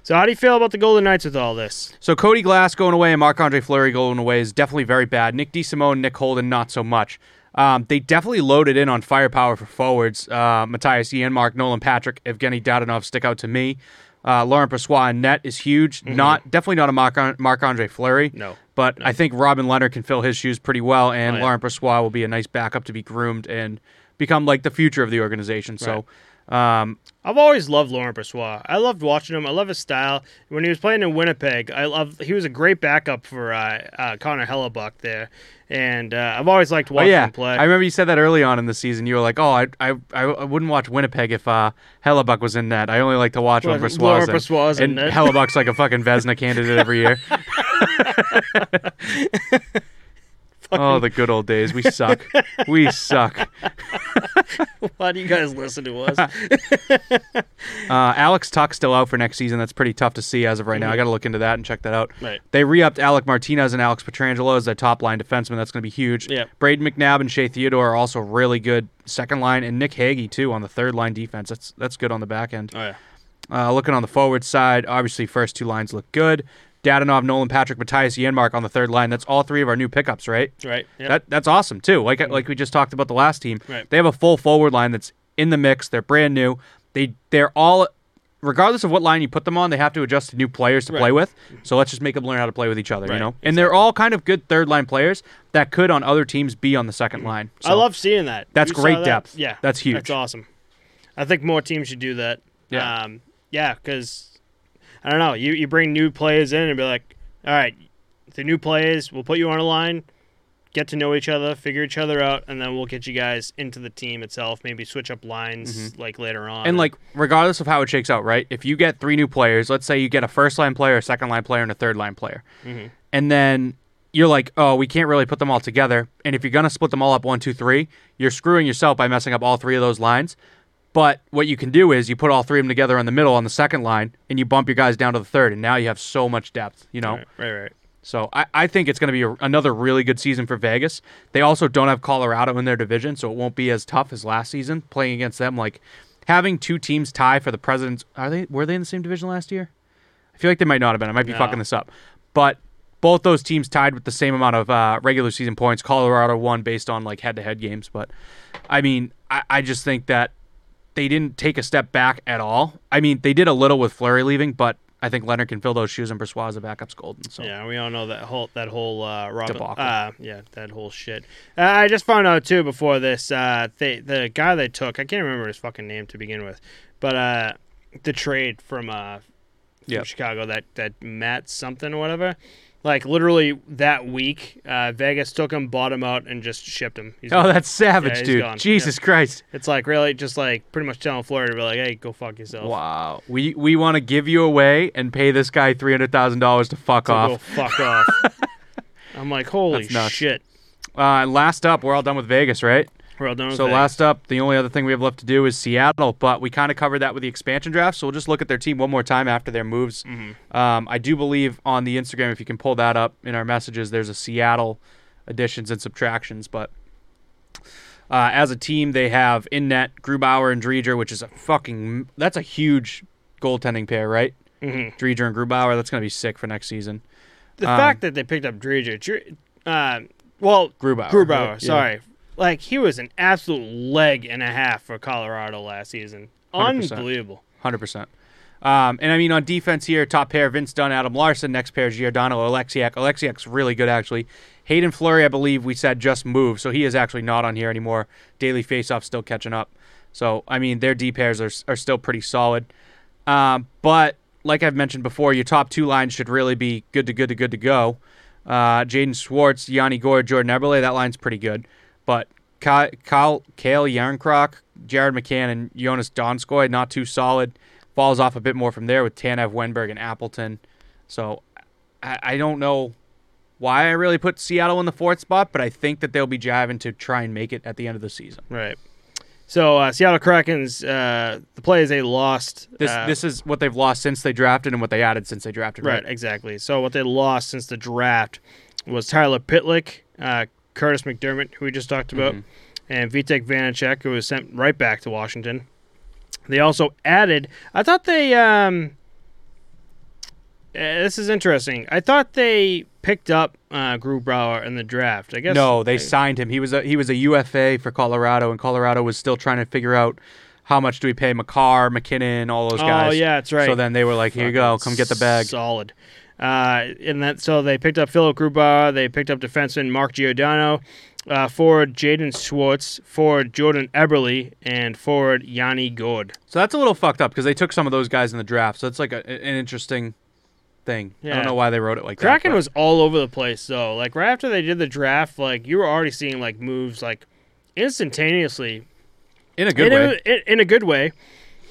So how do you feel about the Golden Knights with all this? So Cody Glass going away and Marc Andre Fleury going away is definitely very bad. Nick DeSimone, Nick Holden, not so much. Um, they definitely loaded in on firepower for forwards. Uh, Matthias Mark, Nolan Patrick, Evgeny Dadonov stick out to me. Uh, Laurent Brossoit in net is huge. Not definitely not a Marc Andre Fleury. Mm-hmm. No. But I think Robin Lehner can fill his shoes pretty well, and Oh, yeah. Laurent Brossoit will be a nice backup to be groomed and become like the future of the organization. So, um, I've always loved Laurent Brossoit. I loved watching him. I love his style. When he was playing in Winnipeg, I love. He was a great backup for uh, uh, Connor Hellebuyck there, and uh, I've always liked oh watching yeah, him play. I remember you said that early on in the season. You were like, "Oh, I, I, I wouldn't watch Winnipeg if uh, Hellebuyck was in net. I only like to watch when Well, Brossoit Laurent in." Brossoit in and net. Hellebuyck's like a fucking Vezina candidate every year. (laughs) (laughs) oh, the good old days. We suck. (laughs) we suck. (laughs) Why do you guys listen to us? (laughs) Uh, Alex Tuch's still out for next season. That's pretty tough to see as of right now. I got to look into that and check that out. right. They re-upped Alec Martinez and Alex Pietrangelo as their top line defenseman. That's going to be huge. Yeah. Brayden McNabb and Shea Theodore are also really good second line, and Nick Hagee too on the third line defense. That's that's good on the back end. Oh yeah. Uh, looking on the forward side, obviously first two lines look good. Dadonov, Nolan, Patrick, Mattias, Janmark on the third line. That's all three of our new pickups, right? Right. Yep. That that's awesome too. Like like we just talked about the last team. Right. They have a full forward line that's in the mix. They're brand new. They they're all regardless of what line you put them on, they have to adjust to new players to play Right. with. So let's just make them learn how to play with each other, right. you know. And they're all kind of good third line players that could on other teams be on the second line. I love seeing that. That's You great that? depth. Yeah, That's huge. That's awesome. I think more teams should do that. Yeah. um, yeah, because I don't know. You you bring new players in and be like, all right, the new players, we'll put you on a line, get to know each other, figure each other out, and then we'll get you guys into the team itself. Maybe switch up lines like later on. Mm-hmm. And like regardless of how it shakes out, right? If you get three new players, let's say you get a first line player, a second line player, and a third line player, Mhm. and then you're like, oh, we can't really put them all together. And if you're gonna split them all up one, two, three, you're screwing yourself by messing up all three of those lines. But what you can do is you put all three of them together on the middle on the second line, and you bump your guys down to the third, and now you have so much depth. You know. right, right, right. So I, I think it's going to be a, another really good season for Vegas. They also don't have Colorado in their division, so it won't be as tough as last season playing against them. Like having two teams tie for the president's. Are they were they in the same division last year? I feel like they might not have been. I might be No. fucking this up, but both those teams tied with the same amount of uh, regular season points. Colorado won based on like head to head games, but I mean, I, I just think that they didn't take a step back at all. I mean, they did a little with Fleury leaving, but I think Lehner can fill those shoes and Brossoit the backup's golden. So Yeah, we all know that whole that whole uh, Robin, uh yeah that whole shit. Uh, I just found out too before this. Uh, they the guy they took, I can't remember his fucking name to begin with, but uh, the trade from uh, from Yep. Chicago that that Matt something or whatever. Like literally that week, uh, Vegas took him, bought him out, and just shipped him. He's Oh, gone. that's savage, Yeah, dude. gone. Jesus Christ. It's like really just like pretty much telling Florida to be like, hey, go fuck yourself. Wow. We we want to give you away and pay this guy three hundred thousand dollars to fuck So off. go fuck off. (laughs) I'm like, holy shit. Uh, last up, we're all done with Vegas, right? We're all done So last up, the only other thing we have left to do is Seattle, but we kind of covered that with the expansion draft. So we'll just look at their team one more time after their moves. Mm-hmm. Um, I do believe on the Instagram, if you can pull that up in our messages, there's a Seattle additions and subtractions. But uh, as a team, they have in net Grubauer and Driedger, which is a fucking that's a huge goaltending pair, right? Mhm. Driedger and Grubauer. That's gonna be sick for next season. The Um, fact that they picked up Driedger, uh, well, Grubauer. Grubauer, right? Yeah. Like he was an absolute leg and a half for Colorado last season. 100%. Unbelievable. Hundred percent. Um, and I mean on defense here, top pair Vince Dunn, Adam Larsson. Next pair Giordano, Oleksiak. Oleksiak's really good actually. Haydn Fleury, I believe we said just moved, so he is actually not on here anymore. Daily faceoff still catching up. So I mean their D pairs are are still pretty solid. Um, but like I've mentioned before, your top two lines should really be good to good to good to go. Uh, Jaden Schwartz, Yanni Gourde, Jordan Eberle, that line's pretty good. But Kyle, Kyle Calle Jarnkrok, Jared McCann, and Joonas Donskoi, not too solid. Falls off a bit more from there with Tanev, Wennberg, and Appleton. So I, I don't know why I really put Seattle in the fourth spot, but I think that they'll be jiving to try and make it at the end of the season. Right. So uh, Seattle Kraken's uh, the is they lost. This uh, this is what they've lost since they drafted and what they added since they drafted. right, exactly. So what they lost since the draft was Tyler Pitlick, uh, Kurtis MacDermid, who we just talked about, Mhm. and Vitek Vanecek, who was sent right back to Washington. They also added. I thought they. Um, uh, this is interesting. I thought they picked up uh, Grubauer in the draft. I guess No, they signed him. He was a he was a UFA for Colorado, and Colorado was still trying to figure out how much do we pay Makar, MacKinnon, all those guys. Oh yeah, that's right. So then they were like, "Here you go, come get the bag." Solid. Uh, and that so they picked up Philipp Grubauer. They picked up defenseman Mark Giordano, uh, forward Jaden Schwartz, forward Jordan Eberle, and forward Yanni Gourde. So that's a little fucked up because they took some of those guys in the draft. So it's like a, an interesting thing. I don't know why they wrote it like Kraken that. but- was all over the place though. Like right after they did the draft, like you were already seeing like moves like instantaneously in a good in way. A, in, in a good way.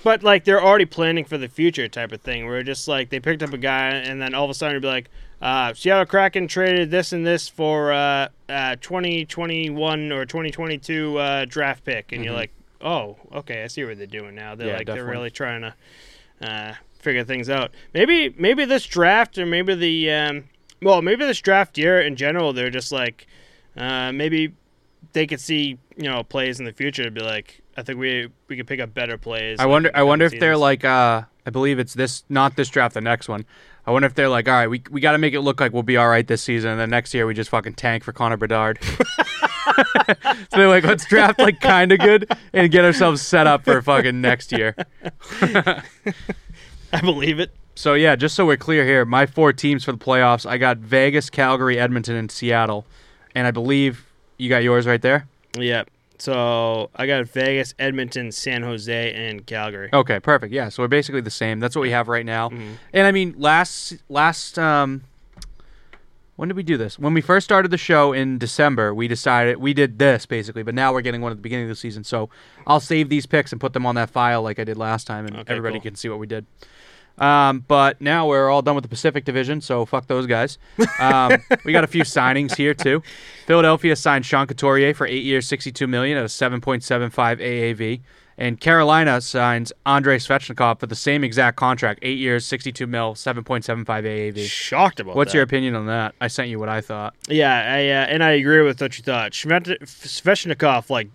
But like they're already planning for the future type of thing, where just like they picked up a guy and then all of a sudden it'd be like, uh, Seattle Kraken traded this and this for uh, uh, 2021 or 2022 uh, draft pick, and you're Mhm. like, oh, okay, I see what they're doing now. They're Yeah, like definitely. they're really trying to uh, figure things out. Maybe maybe this draft or maybe the um, well maybe this draft year in general they're just like uh, maybe they could see you know plays in the future to be like I think we we could pick up better plays. I wonder. I wonder if they're like. uh I believe it's this, not this draft, the next one. I wonder if they're like, all right, we we got to make it look like we'll be all right this season, and then next year we just fucking tank for Connor Bedard. (laughs) (laughs) so they're like, let's draft like kind of good and get ourselves set up for fucking next year. (laughs) I believe it. So yeah, just so we're clear here, my four teams for the playoffs, I got Vegas, Calgary, Edmonton, and Seattle, and I believe you got yours right there. Yep. So I got Vegas, Edmonton, San Jose, and Calgary. Okay, perfect. Yeah, so we're basically the same. That's what we have right now. Mhm. And I mean, last last um, when did we do this? When we first started the show in December, we decided we did this basically, but now we're getting one at the beginning of the season. So I'll save these picks and put them on that file like I did last time, and Okay, everybody cool. can see what we did. Um, but now we're all done with the Pacific Division, so fuck those guys. Um, (laughs) we got a few signings here too. Philadelphia signed Sean Couturier for eight years, sixty-two million at a seven point seven five AAV, and Carolina signs Andrei Svechnikov for the same exact contract, eight years, sixty-two mil, seven point seven five AAV. Shocked about What's that. your opinion on that? I sent you what I thought. Yeah, I, uh, and I agree with what you thought. Svechnikov, like,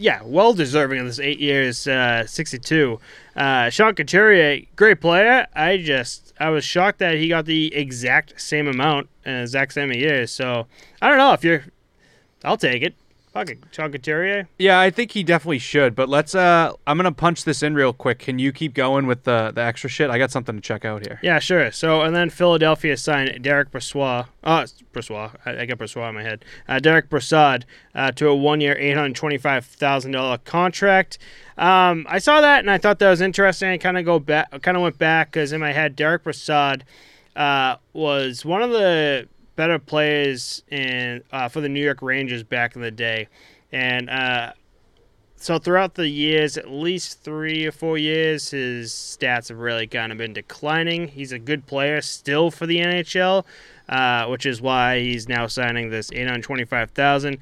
yeah, well deserving of this eight years, uh, 62. Uh, Sean Couturier, great player. I just, I was shocked that he got the exact same amount and exact same years. So, I don't know if you're, I'll take it. Fuck it, Yeah, I think he definitely should. But let's. uh I'm gonna punch this in real quick. Can you keep going with the the extra shit? I got something to check out here. Yeah, sure. So, and then Philadelphia signed Derek Brossoit. Oh, it's Brossois. I, I got Brossoit in my head. Uh, Derek Brassard uh, to a one-year, eight hundred twenty-five thousand dollar contract. Um, I saw that and I thought that was interesting. I kind of go back, kind of went back because in my head, Derek Brassard uh, was one of the better players in uh, for the New York Rangers back in the day, and uh, so throughout the years, at least three or four years, his stats have really kind of been declining. He's a good player still for the NHL, uh, which is why he's now signing this eight hundred twenty-five thousand.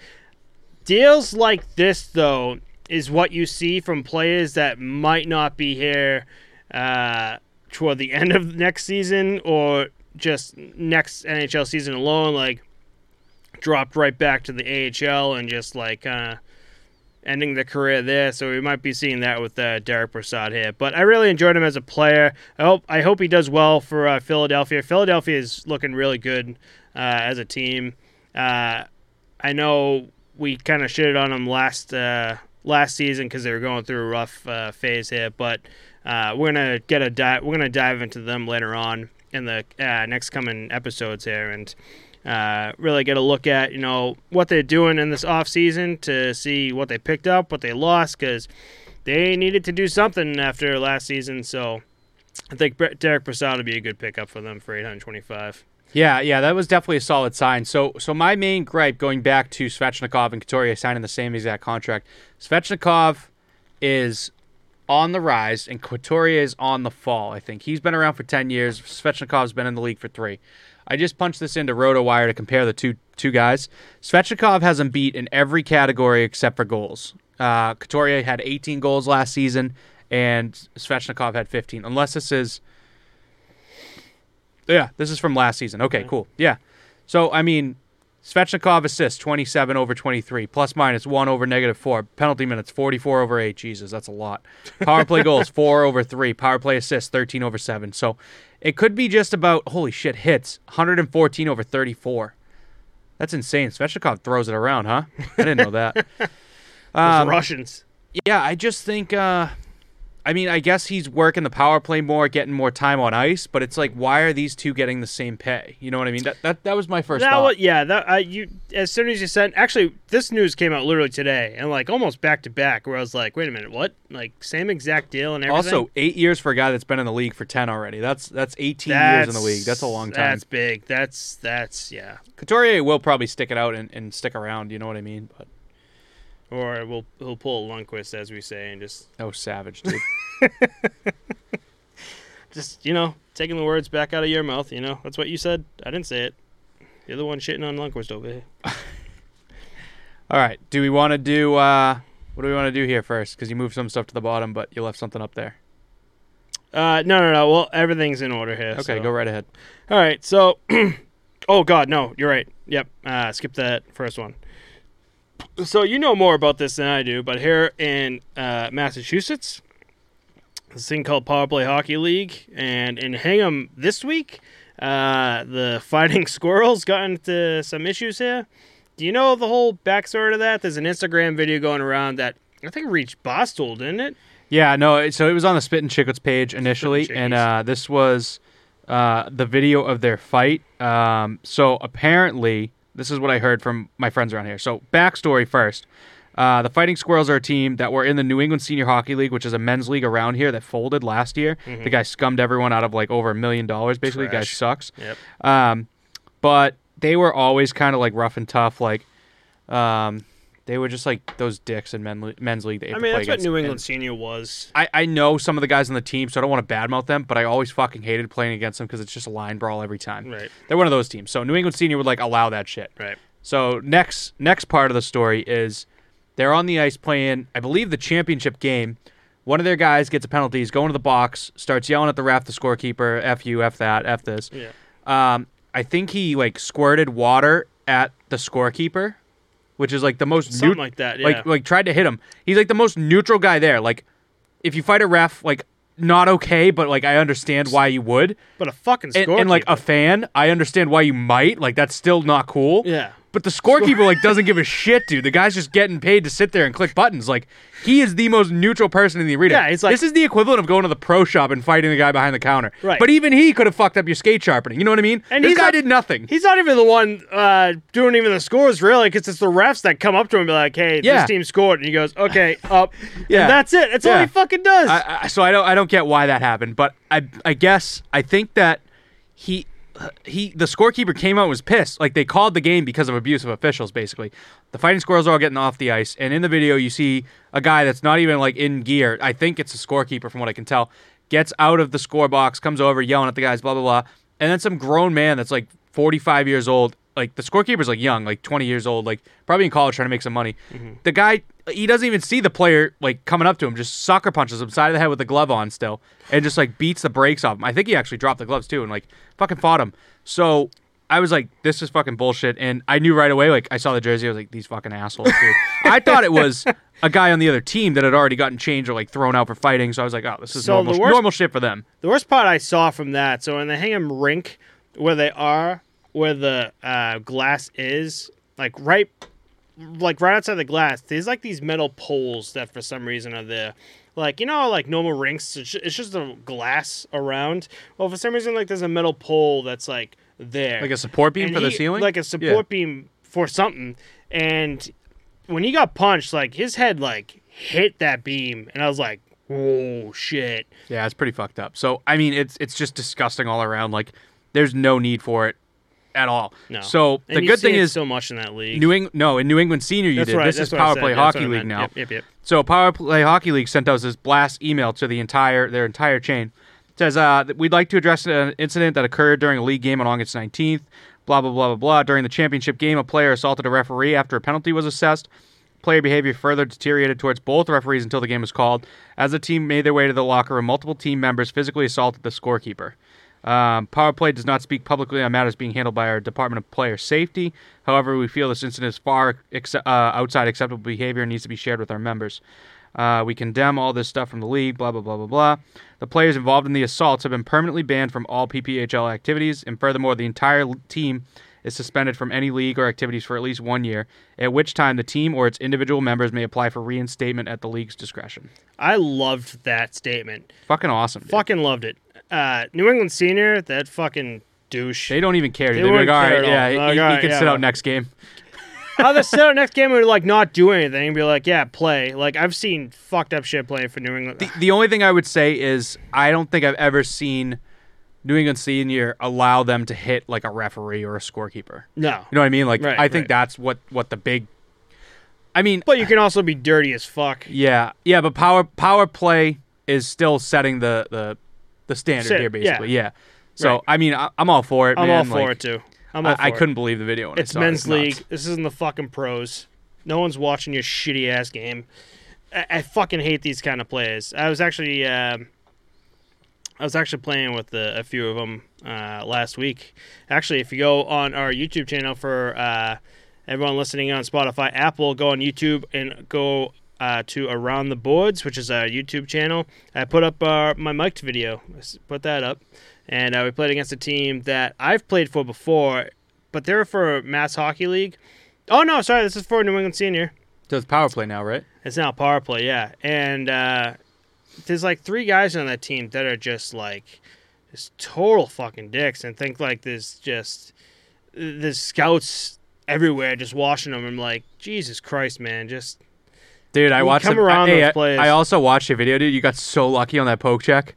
Deals like this, though, is what you see from players that might not be here uh, toward the end of next season or just next NHL season alone. Like dropped right back to the AHL and just like kind of ending the career there. So we might be seeing that with uh, Derek Brassard here. But I really enjoyed him as a player. I hope I hope he does well for uh, Philadelphia. Philadelphia is looking really good uh, as a team. Uh, I know we kind of shitted on them last uh, last season because they were going through a rough uh, phase here, but. Uh, we're gonna get a dive. We're gonna dive into them later on in the uh, next coming episodes here, and uh, really get a look at you know what they're doing in this off season to see what they picked up, what they lost, because they needed to do something after last season. So I think Derek Brassard would be a good pickup for them for 825. Yeah, yeah, that was definitely a solid sign. So, so my main gripe going back to Svechnikov and Couturier signing the same exact contract, Svechnikov is on the rise and Couturier is on the fall. I think he's been around for ten years. Svechnikov's been in the league for three. I just punched this into RotoWire to compare the two two guys. Svechnikov has him beat in every category except for goals. Uh, Couturier had 18 goals last season, and Svechnikov had 15. Unless this is yeah, this is from last season. Okay, cool. Yeah. So, I mean, Svechnikov assists 27 over 23, plus minus 1 over negative 4. Penalty minutes 44 over 8. Jesus, that's a lot. Power play goals (laughs) 4 over 3. Power play assists 13 over 7. So, it could be just about, holy shit, hits 114 over 34. That's insane. Svechnikov throws it around, huh? I didn't know that. (laughs) Um, Russians. yeah, I just think. Uh, I mean, I guess he's working the power play more, getting more time on ice. But it's like, why are these two getting the same pay? You know what I mean? That that, that was my first That thought. was, yeah, that uh, you as soon as you said actually this news came out literally today and like almost back to back where I was like, wait a minute, what? Like same exact deal and everything. also, eight years for a guy that's been in the league for ten already. That's that's eighteen years in the league. That's a long time. That's big. That's that's yeah. Couturier will probably stick it out and, and stick around. You know what I mean? But Or we'll he'll pull a Lundqvist as we say and just oh, savage, dude. (laughs) just you know taking the words back out of your mouth. You know that's what you said. I didn't say it. You're the one shitting on Lundqvist over here. (laughs) All right. Do we want to do? uh What do we want to do here first? Because you moved some stuff to the bottom, but you left something up there. Uh, no, no, no. Well, everything's in order here. Okay, so- go right ahead. All right. So, (clears throat) oh God, no, you're right. Yep. Uh, skip that first one. So you know more about this than I do, but here in uh, Massachusetts, this thing called Power Play Hockey League, and in Hingham this week, uh, the (laughs) Fighting Squirrels got into some issues here. Do you know the whole backstory to that? There's an Instagram video going around that I think reached Boston, didn't it? Yeah, no. So it was on the Spittin' Chiclets page initially, and uh, this was uh, the video of their fight. Um, so apparently, this is what I heard from my friends around here. So backstory first. Uh, the Fighting Squirrels are a team that were in the New England Senior Hockey League, which is a men's league around here that folded last year. The guy scummed everyone out of like over a million dollars. Basically, the guy sucks. Yep. Um, but they were always kind of like rough and tough. Like, um, they were just like those dicks in men, men's league. I mean, that's what. New And- England Senior was. I, I know some of the guys on the team, so I don't want to badmouth them, but I always fucking hated playing against them because it's just a line brawl every time. Right. They're one of those teams. So New England Senior would like allow that shit. Right. So next next part of the story is they're on the ice playing, I believe, the championship game. One of their guys gets a penalty. He's going to the box, starts yelling at the ref, the scorekeeper, "F you, f that, f this." Yeah. Um, I think he like squirted water at the scorekeeper, which is like the most Something neut- like that. Yeah. like like tried to hit him. He's like the most neutral guy there. Like if you fight a ref, like not okay, but like I understand why you would. but a fucking And, and like a fan, I understand why you might. Like that's still not cool. yeah. But the scorekeeper like doesn't give a shit, dude. The guy's just getting paid to sit there and click buttons. Like he is the most neutral person in the arena. Yeah, it's like- this is the equivalent of going to the pro shop and fighting the guy behind the counter. Right. But even he could have fucked up your skate sharpening. You know what I mean? And this guy not- did nothing. He's not even the one uh, doing even the scores, really, because it's the refs that come up to him and be like, "Hey, Yeah. this team scored," and he goes, "Okay, (laughs) up." Yeah. And that's it. That's all he fucking does. I, I, so I don't I don't get why that happened, but I I guess I think that he he the scorekeeper came out was pissed. Like they called the game because of abusive officials. Basically, the fighting squirrels are all getting off the ice, and in the video you see a guy that's not even like in gear. I think it's a scorekeeper from what I can tell. Gets out of the score box, comes over yelling at the guys, blah blah blah, and then some grown man that's like 45 years old. Like the scorekeeper's like young, like 20 years old, like probably in college trying to make some money. The guy, he doesn't even see the player like coming up to him, just sucker punches him side of the head with the glove on still, and just like beats the brakes off him. I think he actually dropped the gloves too, and like fucking fought him. So I was like, this is fucking bullshit, and I knew right away. Like I saw the jersey, I was like, these fucking assholes, dude. I thought it was (laughs) a guy on the other team that had already gotten changed or like thrown out for fighting. So I was like, oh, this is So normal, worst- normal shit for them. the worst part I saw from that, so in the Hingham rink where they are, where the uh, glass is, like right, like right outside the glass, there's like these metal poles that for some reason are there. Like you know, like normal rinks, it's just a glass around. Well, for some reason, like there's a metal pole that's like there, Like a support beam And for the ceiling, like a support Yeah. beam for something. And when he got punched, like his head like hit that beam, and I was like, "Whoa, shit!" Yeah, it's pretty fucked up. So I mean, it's it's just disgusting all around. Like, there's no need for it at all. No. So the good thing is so much in that league. New England. No, in New England Senior, you That's did. I- this is Power. Play Hockey League now. Yep, yep, yep. So Power Play Hockey League sent us this blast email to the entire their entire chain. It says uh, we'd like to address an incident that occurred during a league game on August 19th. Blah blah blah blah blah. During the championship game, a player assaulted a referee after a penalty was assessed. Player behavior further deteriorated towards both referees until the game was called. As the team made their way to the locker room, multiple team members physically assaulted the scorekeeper. Um, Power Play does not speak publicly on matters being handled by our Department of Player Safety. However, we feel this incident is far ex- uh, outside acceptable behavior and needs to be shared with our members. Uh, we condemn all this stuff from the league, blah, blah, blah, blah, blah. The players involved in the assaults have been permanently banned from all PPHL activities, and furthermore, the entire team is suspended from any league or activities for at least one year, at which time the team or its individual members may apply for reinstatement at the league's discretion. I loved that statement. Fucking awesome. dude. Fucking loved it. Uh, New England Senior, that fucking douche. They don't even care. They. They're like, all care at all. yeah, Like, he, he can yeah, sit out next game. (laughs) How the sit out next game would like not do anything and be like, yeah, play. Like I've seen fucked up shit playing for New England. The, the only thing I would say is I don't think I've ever seen New England Senior allow them to hit like a referee or a scorekeeper. no, You know what I mean? Like Right, I think right. that's what what the big. I mean, but you can also be dirty as fuck. yeah, yeah, but power power play is still setting the the the standard here, basically. Yeah. yeah. So Right. I mean, I, I'm all for it. I'm man. all for Like, it too. I'm all I, for I couldn't believe the video when It's saw it. men's nuts. league. This isn't the fucking pros. No one's watching your shitty ass game. I, I fucking hate these kind of plays. I was actually um I was actually playing with a, a few of them uh, last week. Actually, if you go on our YouTube channel for uh, everyone listening on Spotify, Apple, go on YouTube and go uh, to Around the Boards, which is our YouTube channel. I put up uh, my mic'd video. Put that up, and uh, we played against a team that I've played for before, but they're for Mass Hockey League. Oh no, sorry, this is for New England Senior. So it's power play now, right? It's now power play, yeah. And uh, there's like three guys on that team that are just like just total fucking dicks and think like there's just there's scouts everywhere just watching them. I'm like, Jesus Christ, man, just Dude, I You watched come around I, those I- plays. I also watched your video, dude. You got so lucky on that poke check.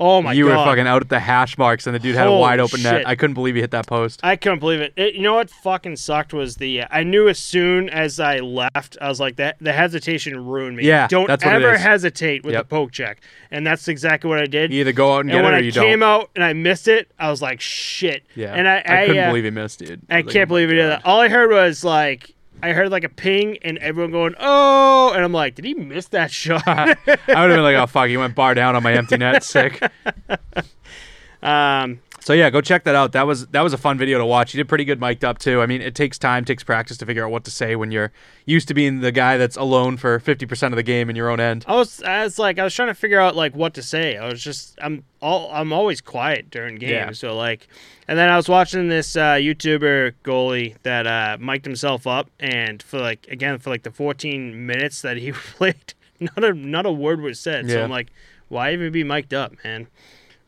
oh my you god. You were fucking out at the hash marks, and the dude had a wide open net. I couldn't believe he hit that post. I couldn't believe it. it. You know what fucking sucked was the. I knew as soon as I left, I was like that. The hesitation ruined me. Yeah, don't it ever hesitate with Yep. the poke check, and that's exactly what I did. You either go out and, and get when it or I you came don't. out and I missed it, I was like, shit. yeah, and I, I, couldn't uh, believe he missed, dude. I like, can't oh believe he did God. that. All I heard was like I heard like a ping and everyone going, "Oh!" and I'm like, "Did he miss that (laughs) shot?" I would have been like, oh fuck, he went bar down on my empty net. Sick. (laughs) um, So yeah, go check that out. That was that was a fun video to watch. You did pretty good mic'd up too. I mean, it takes time, takes practice to figure out what to say when you're used to being the guy that's alone for fifty percent of the game in your own end. I was, I was like, I was trying to figure out like what to say. I was just, I'm all, I'm always quiet during games. Yeah. So like, and then I was watching this uh, YouTuber goalie that uh, mic'd himself up, and for like again for like the 14 minutes that he (laughs) played, not a not a word was said. So I'm like, why even be mic'd up, man?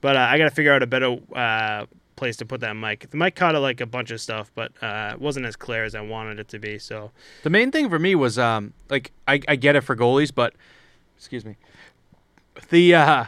But uh, I got to figure out a better uh, place to put that mic. The mic caught like a bunch of stuff, but uh, it wasn't as clear as I wanted it to be. So The main thing for me was um like I, I get it for goalies, but excuse me. The uh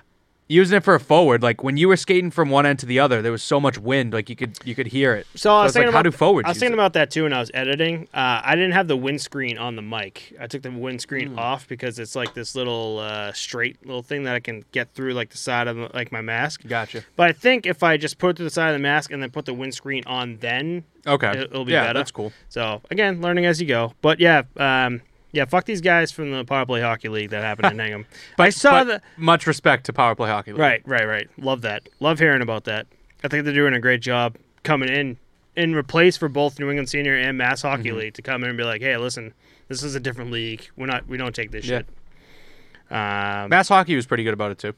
using it for a forward, like when you were skating from one end to the other, there was so much wind, like you could you could hear it. So I was it's like, thinking how about do forwards? I was thinking it? about that too when I was editing. Uh, I didn't have the windscreen on the mic. I took the windscreen Hmm. off because it's like this little uh, straight little thing that I can get through like the side of like my mask. Gotcha. But I think if I just put it to the side of the mask and then put the windscreen on, then Okay. It- it'll be yeah, better. that's cool. so again, learning as you go. But yeah, um, yeah, fuck these guys from the Power Play Hockey League that happened in Hingham. (laughs) But I saw but the much respect to Power Play Hockey League. Right, right, right. Love that. Love hearing about that. I think they're doing a great job coming in in replace for both New England Senior and Mass Hockey Mm-hmm. League to come in and be like, "Hey, listen, this is a different league. We're not. We don't take this Yeah. shit." Um, Mass Hockey was pretty good about it too.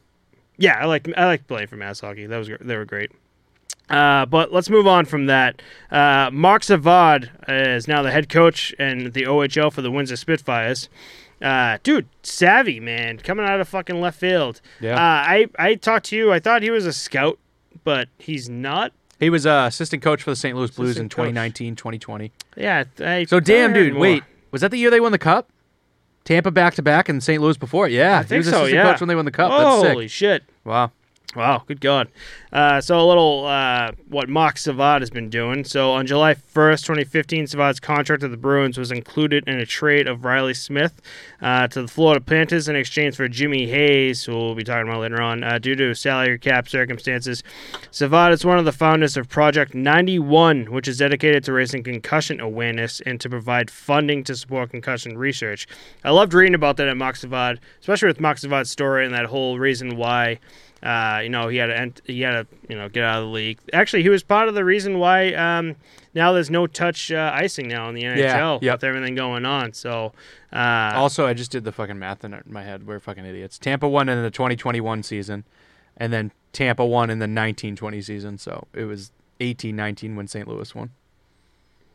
yeah, I like I like playing for Mass Hockey. That was they were great. Uh, but let's move on from that. Uh, Marc Savard is now the head coach and the OHL for the Windsor Spitfires. Uh, dude, savvy man, coming out of fucking left field. Yeah. Uh, I I talked to you. I thought he was a scout, but he's not. He was uh, assistant coach for the St. Louis Blues in Assistant coach. 2019, 2020. Yeah. I, So damn, dude. more. Wait, was that the year they won the cup? Tampa back to back and St. Louis before. Yeah, I he think was so. assistant Yeah. coach when they won the cup. That's sick. Holy shit. Wow. Wow, good God. Uh, so, a little uh, what Mark Savard has been doing. So, on July 1st, 2015, Savard's contract with the Bruins was included in a trade of Reilly Smith uh, to the Florida Panthers in exchange for Jimmy Hayes, who we'll be talking about later on, uh, due to salary cap circumstances. Savard is one of the founders of Project 91, which is dedicated to raising concussion awareness and to provide funding to support concussion research. I loved reading about that at Mark Savard, especially with Mark Savard's story and that whole reason why. Uh, you know, he had to ent- he had to you know get out of the league. Actually, he was part of the reason why um, now there's no touch uh, icing now in the NHL yep. with everything going on. So, uh, Also, I just did the fucking math in my head. We're fucking idiots. Tampa won in the 2021 season, and then Tampa won in the 1920 season. So it was 18-19 when St. Louis won.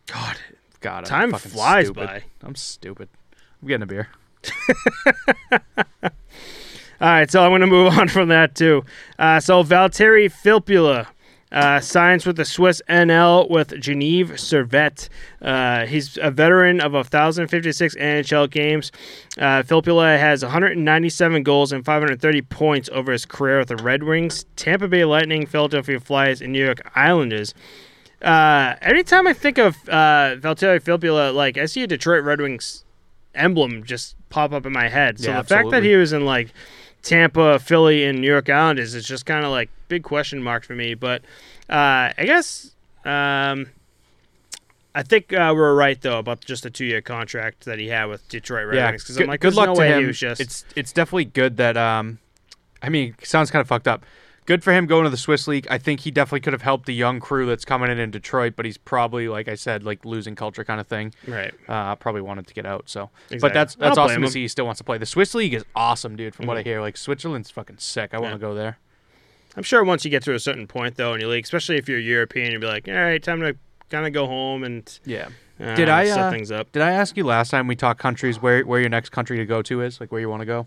God, God, I'm time flies stupid. by. I'm stupid. I'm getting a beer. (laughs) All right, so I'm going to move (laughs) on from that too. Uh, so Valtteri Filppula uh, signs with the Swiss NL with Genève Servette. Uh, he's a veteran of 1,056 NHL games. Uh, Filppula has 197 goals and 530 points over his career with the Red Wings, Tampa Bay Lightning, Philadelphia Flyers, and New York Islanders. Uh, anytime I think of uh, Valtteri Filppula, like I see a Detroit Red Wings emblem just pop up in my head. So Yeah, the fact that he was in like Tampa, Philly, and New York Islanders is just kind of like big question mark for me. But uh, I guess um, I think uh, we're right though about just the two-year contract that he had with Detroit Red yeah, Wings. Because I'm like, good luck no to him. just. It's it's definitely good that um, I mean, sounds kind of fucked up. Good for him going to the Swiss League. I think he definitely could have helped the young crew that's coming in in Detroit, but he's probably, like I said, like losing culture kind of thing. right. Uh, probably wanted to get out. So, but Exactly. that's I don't that's awesome to see. He still wants to play. The Swiss League is awesome, dude. From what I Mhm. hear, like Switzerland's fucking sick. I want to go there. I'm sure once you get to a certain point though in your league, especially if you're European, you'll be like, all right, time to kind of go home and Yeah. uh, Did I, set uh, things up. Did I ask you last time we talked countries where where your next country to go to is? Like where you want to go?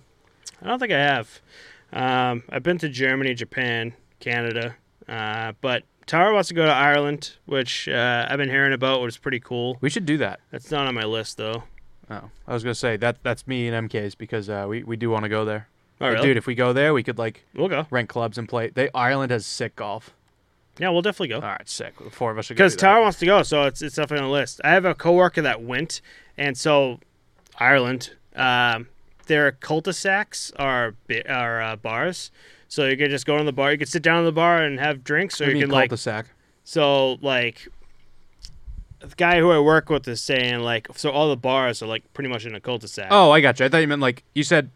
I don't think I have. Um, I've been to Germany, Japan, Canada, uh, but Tara wants to go to Ireland, which uh, I've been hearing about, which is pretty cool. We should do that. That's not on my list though. Oh, I was gonna say that that's me and MK's because uh, we we do want to go there. Oh, really? Dude, if we go there, we could like We'll go. rent clubs and play. They Ireland has sick golf. Yeah, we'll definitely go. All right, sick. The four of us should go. Because Tara wants to go, so it's it's definitely on the list. I have a coworker that went, and so Ireland, um, their cul-de-sacs are are uh, bars, so you could just go to the bar. You could sit down in the bar and have drinks, or you you can like cul-de-sac? so like. The guy who I work with is saying like so all the bars are like pretty much in a cul-de-sac. Oh, I got you. I thought you meant like you said.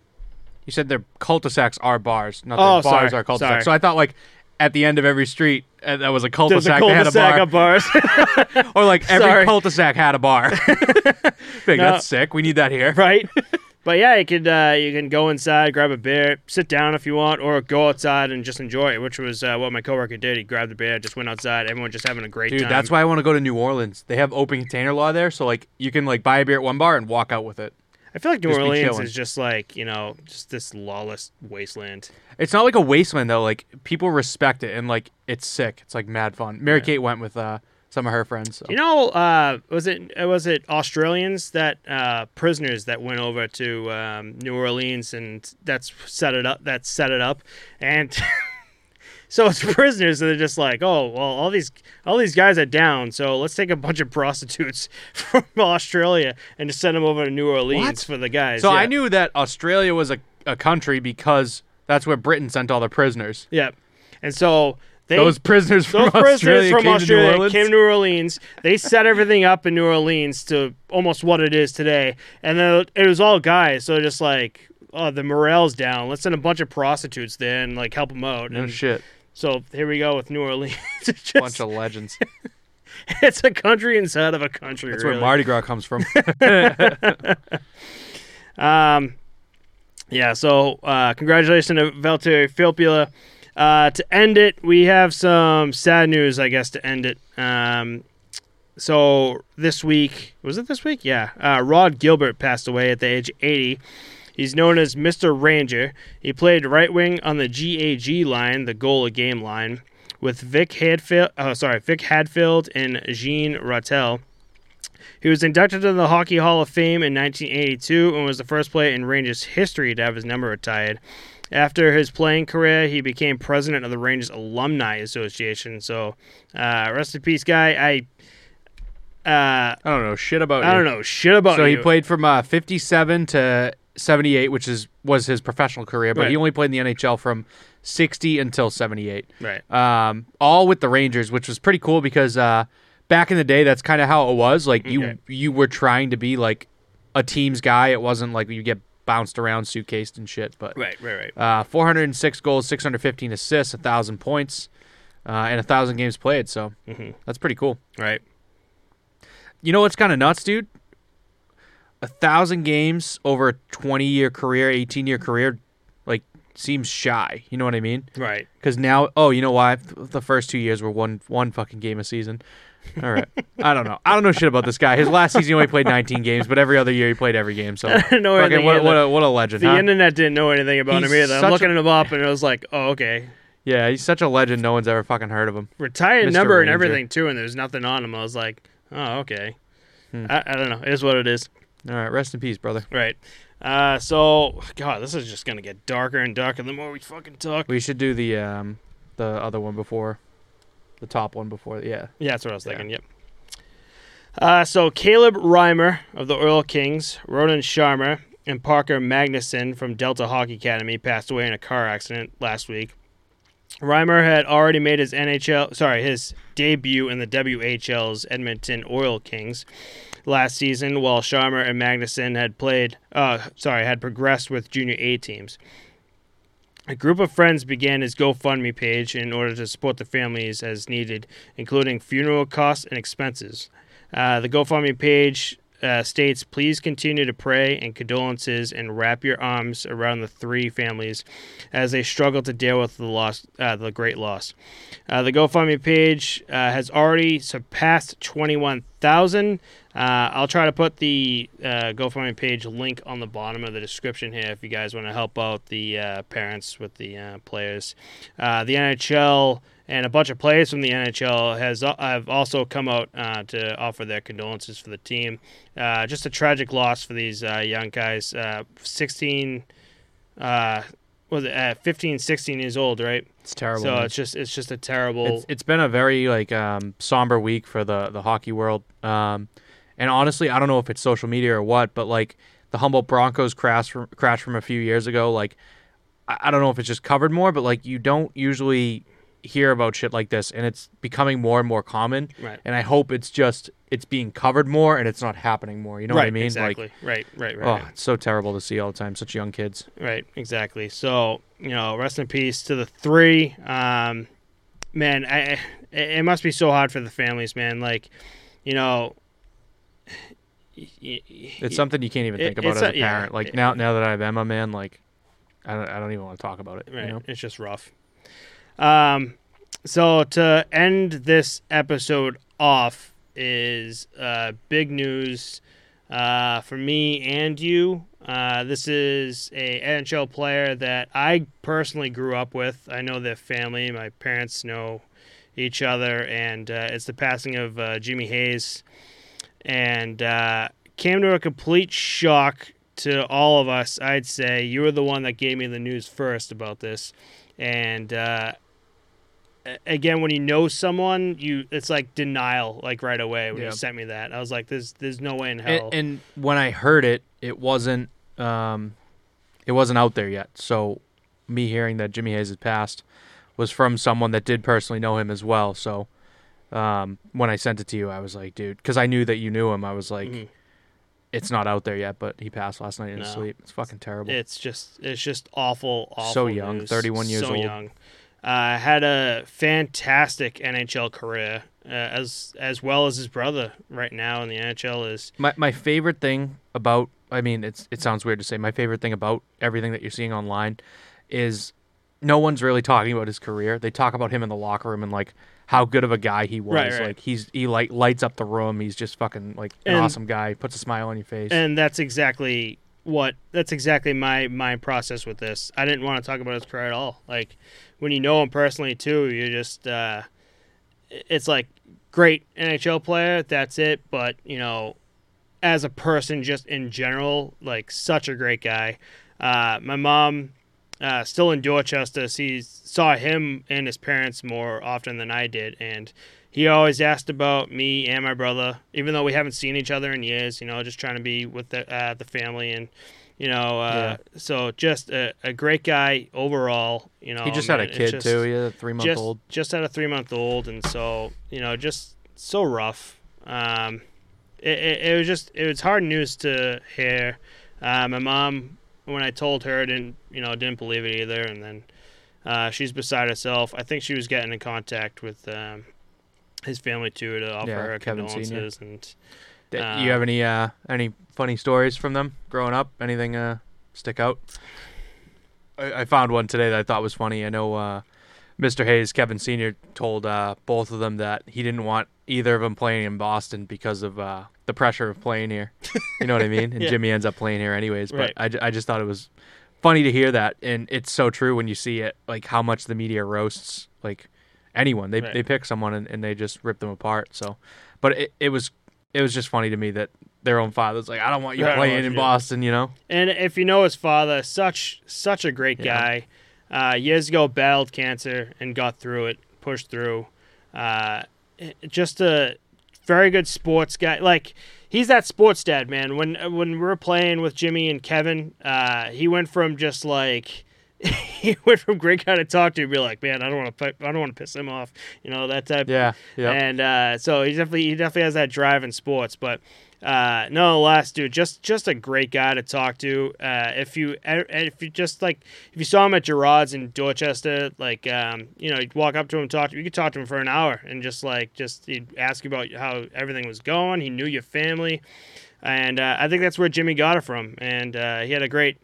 You said their cul-de-sacs are bars, not their Oh, bars sorry, are cul-de-sacs. sorry. So I thought like at the end of every street uh, that was a cul-de-sac. Had a cul-de-sac bar, bars, (laughs) (laughs) or like every Sorry. cul-de-sac had a bar. (laughs) Big, No. that's sick. We need that here. right? But yeah, you could uh, you can go inside, grab a beer, sit down if you want, or go outside and just enjoy it. Which was uh, what my coworker did. He grabbed the beer, just went outside. Everyone just having a great time. Dude, time. that's why I want to go to New Orleans. They have open container law there, so like you can like buy a beer at one bar and walk out with it. I feel like New just Orleans is just like you know just this lawless wasteland. It's not like a wasteland though. Like people respect it and like it's sick. It's like mad fun. Mary Yeah. Kate went with uh, some of her friends. So. You know, uh, was it was it Australians that uh, prisoners that went over to um, New Orleans and that's set it up. That set it up, and (laughs) so it's prisoners and they're just like, oh well, all these all these guys are down, so let's take a bunch of prostitutes (laughs) from Australia and just send them over to New Orleans What? for the guys. So yeah. I knew that Australia was a, a country because that's where Britain sent all the prisoners. yeah, and so. They, Those prisoners from Those prisoners Australia from came Australia to New Orleans. came to New Orleans. They set everything up in New Orleans to almost what it is today, and then it was all guys. So just like, oh, the morale's down. Let's send a bunch of prostitutes there and like help them out. no And shit, so here we go with New Orleans. (laughs) just, bunch of legends. (laughs) it's a country inside of a country. That's really. where Mardi Gras comes from. (laughs) Um, yeah. So uh, congratulations to Valtteri Filppula. Uh, to end it, we have some sad news, I guess, to end it. Um, so this week, was it this week? Yeah. Uh, Rod Gilbert passed away at the age of 80. He's known as Mr. Ranger. He played right wing on the GAG line, the goal a game line, with Vic Hadfield. Oh, sorry, Vic Hadfield and Jean Ratelle. He was inducted into the Hockey Hall of Fame in 1982 and was the first player in Rangers history to have his number retired. After his playing career, he became president of the Rangers Alumni Association. So, uh, rest in peace, guy. I uh, I don't know shit about. I you. don't know shit about So you. he played from uh, 57 to 78, which is was his professional career, but Right. he only played in the NHL from 60 until 78. right. Um, all with the Rangers, which was pretty cool because uh, back in the day, that's kind of how it was. Like you, Okay. you were trying to be like a team's guy. It wasn't like you get bounced around, suitcased and shit. But Right, right, right. uh, 406 goals, 615 assists, a thousand points, uh, and a thousand games played. So hmm that's pretty cool. Right. You know what's kind of nuts, dude? A thousand games over a 20 year career, 18 year career, like seems shy. You know what I mean? Right. Because now, oh, you know why? The first two years were one one fucking game a season. All right, I don't know. I don't know shit about this guy. His last season he only played 19 games, but every other year he played every game. So (laughs) I don't know fucking anything what, what a what a legend. the huh? internet didn't know anything about He's him either. I'm such looking a- him up, and it was like, oh, okay. Yeah, he's such a legend. No one's ever fucking heard of him. Retired Mr. number and Ranger. everything too, and there's nothing on him. I was like, oh, okay. Hmm. I, I don't know. It is what it is. All right, rest in peace, brother. Right. Uh, so, God, this is just gonna get darker and darker the more we fucking talk. We should do the um the other one before, the top one before. Yeah, Yeah, that's what I was Yeah. thinking. Yep. Uh, so Caleb Reimer of the Oil Kings, Ronan Sharma, and Parker Magnuson from Delta Hockey Academy passed away in a car accident last week. Reimer had already made his NHL, sorry, his debut in the WHL's Edmonton Oil Kings last season, while Sharmer and Magnuson had played, uh, sorry, had progressed with junior A teams. A group of friends began his GoFundMe page in order to support the families as needed, including funeral costs and expenses. Uh, the GoFundMe page uh, states, please continue to pray and condolences and wrap your arms around the three families as they struggle to deal with the loss, uh, the great loss. Uh, the GoFundMe page uh, has already surpassed 21,000. Uh, I'll try to put the uh, GoFundMe page link on the bottom of the description here if you guys want to help out the parents with the players. the NHL and a bunch of players from the NHL has have also come out uh, to offer their condolences for the team. Uh, just a tragic loss for these uh, young guys. Uh, 16, uh, was it 15, 16 years old, right? It's terrible. So man. it's just it's just a terrible. It's, it's been a very like um, somber week for the the hockey world. Um, and honestly, I don't know if it's social media or what, but like the Humboldt Broncos crash from, crash from a few years ago, like I, I don't know if it's just covered more, but like you don't usually hear about shit like this and it's becoming more and more common. Right. and i hope it's just it's being covered more and it's not happening more. You know right, what i mean? Exactly. like right right right. oh right. it's so terrible to see all the time such young kids. Right exactly. So you know rest in peace to the three. Um man I, it must be so hard for the families man. Like you know (sighs) it's something you can't even think it, about as a, a yeah, parent. Like it, now now that i have emma man like i don't, I don't even want to talk about it right you know? it's just rough um, so to end this episode off is uh, big news uh, for me and you. Uh, this is a NHL player that I personally grew up with. I know their family. My parents know each other, and uh, it's the passing of uh, Jimmy Hayes, and uh, came to a complete shock to all of us. I'd say you were the one that gave me the news first about this, and uh, again when you know someone you it's like denial like right away when Yeah. you sent me that. I was like there's there's no way in hell. and, and when i heard it it wasn't um it wasn't out there yet. So me hearing that jimmy hayes had passed was from someone that did personally know him as well. So um when i sent it to you i was like dude because i knew that you knew him. I was like Mhm. it's not out there yet but he passed last night in his sleep. It's fucking terrible. It's just it's just awful awful So young, news. 31 years so old. young uh, had a fantastic NHL career, uh, as as well as his brother right now in the NHL is. my my favorite thing about I mean it's it sounds weird to say my favorite thing about everything that you're seeing online is no one's really talking about his career. They talk about him in the locker room and like how good of a guy he was. Right, right. Like he's he like lights up the room. He's just fucking like an And- awesome guy. Puts a smile on your face. And that's exactly what that's exactly my my process with this. I didn't want to talk about his career at all. Like when you know him personally too, you just uh, it's like great NHL player. That's it. But you know, as a person, just in general, like such a great guy. Uh, my mom, uh, still in Dorchester, sees saw him and his parents more often than I did, and he always asked about me and my brother, even though we haven't seen each other in years. You know, just trying to be with the uh, the family and. You know, uh, so just a, a great guy overall. You know, he just had a kid just- too. He had a three month just old. just had a three month old, and so you know, just so rough. Um, it, it, it was just it was hard news to hear. Uh, my mom, when I told her, didn't you know didn't believe it either, and then uh, she's beside herself. I think she was getting in contact with um, his family too to offer Yeah, her Kevin Senior. condolences and. D- uh, you have any uh any funny stories from them growing up? Anything uh stick out? I, I found one today that I thought was funny. I know uh, Mr. Hayes, Kevin Senior, told uh, both of them that he didn't want either of them playing in Boston because of uh, the pressure of playing here. You know what I mean? (laughs) And Yeah. Jimmy ends up playing here anyways. But Right. I, I just thought it was funny to hear that, and it's so true when you see it, like how much the media roasts like anyone. They Right. they pick someone and, and they just rip them apart. So, but it, it was it was just funny to me that their own father's like, I don't want you don't playing in you." Boston. You know? And if you know his father, such such a great Yeah. guy. Uh, years ago, battled cancer and got through it, pushed through. Uh, just a very good sports guy. Like he's that sports dad, man. When when we were playing with Jimmy and Kevin, uh, he went from just like (laughs) he went from great guy to talk to, be like, man, I don't want to, I don't want to piss him off, you know that type. Yeah, yeah. And uh, so he definitely, he definitely has that drive in sports, but uh, nonetheless, dude, just just a great guy to talk to. Uh, if you if you just like if you saw him at Gerard's in Dorchester, like um, you know, you'd walk up to him, talk to you could talk to him for an hour, and just like just he'd ask you about how everything was going. He knew your family, and uh, I think that's where Jimmy got it from. And uh, he had a great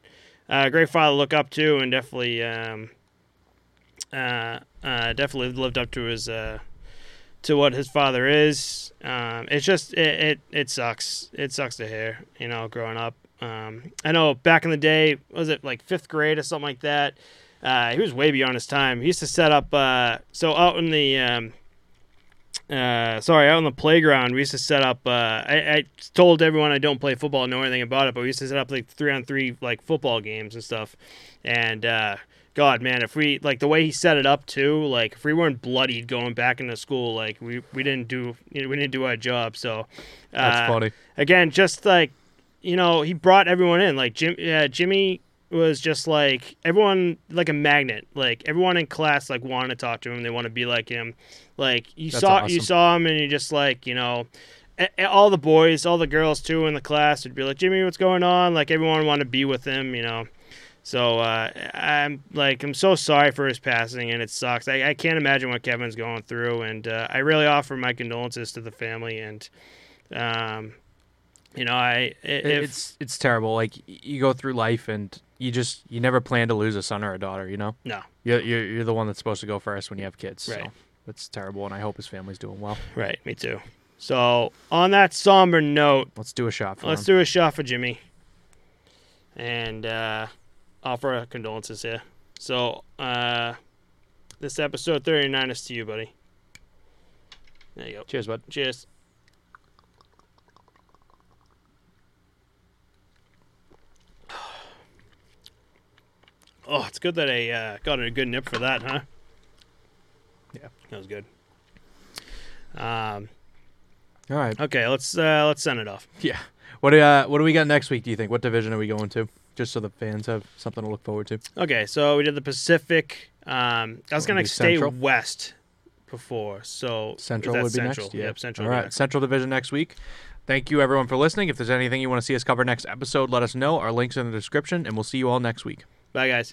uh, great father to look up to, and definitely um, uh, uh, definitely lived up to his uh, to what his father is. Um, it's just it, it it sucks. It sucks to hear, you know, growing up. Um, I know back in the day, was it like fifth grade or something like that? Uh, he was way beyond his time. He used to set up. Uh, so out in the, um, uh, sorry, out on the playground, we used to set up. Uh, I, I told everyone I don't play football, know anything about it, but we used to set up like three on three like football games and stuff. And uh, God, man, if we like the way he set it up too, like if we weren't bloodied going back into school, like we, we didn't do you know, we didn't do our job. So uh, That's funny. Again, just like you know, he brought everyone in. Like Jim, yeah, Jimmy was just like everyone, like a magnet. Like everyone in class, like wanted to talk to him. They want to be like him. Like you That's saw, awesome. you saw him, and you just like you know. a- All the boys, all the girls too in the class would be like, Jimmy, what's going on? Like everyone wanted to be with him, you know. So uh, I'm like I'm so sorry for his passing, and it sucks. I, I can't imagine what Kevin's going through, and uh, I really offer my condolences to the family. And um, you know, I i- if, it's it's terrible. Like you go through life and you just you never plan to lose a son or a daughter. You know, no you're you're, you're the one that's supposed to go first when you have kids. Right. So it's terrible, and I hope his family's doing well. right, me too. So on that somber note, Let's do a shot for let's him. do a shot for Jimmy, and uh, offer our condolences here. So uh, this episode 39 is to you, buddy. There you go. Cheers, bud. Cheers. Oh, it's good that I uh, got a good nip for that, huh? Yeah. that was good. Um, All right. okay, let's uh, let's send it off. Yeah. What do uh, what do we got next week? Do you think? What division are we going to? Just so the fans have something to look forward to. Okay, so we did the Pacific. Um, I was gonna stay Central? west before, so Central would be Central. next. Yep, Central. All next. Central Division next week. Thank you everyone for listening. If there's anything you want to see us cover next episode, let us know. Our links in the description, and we'll see you all next week. Bye, guys.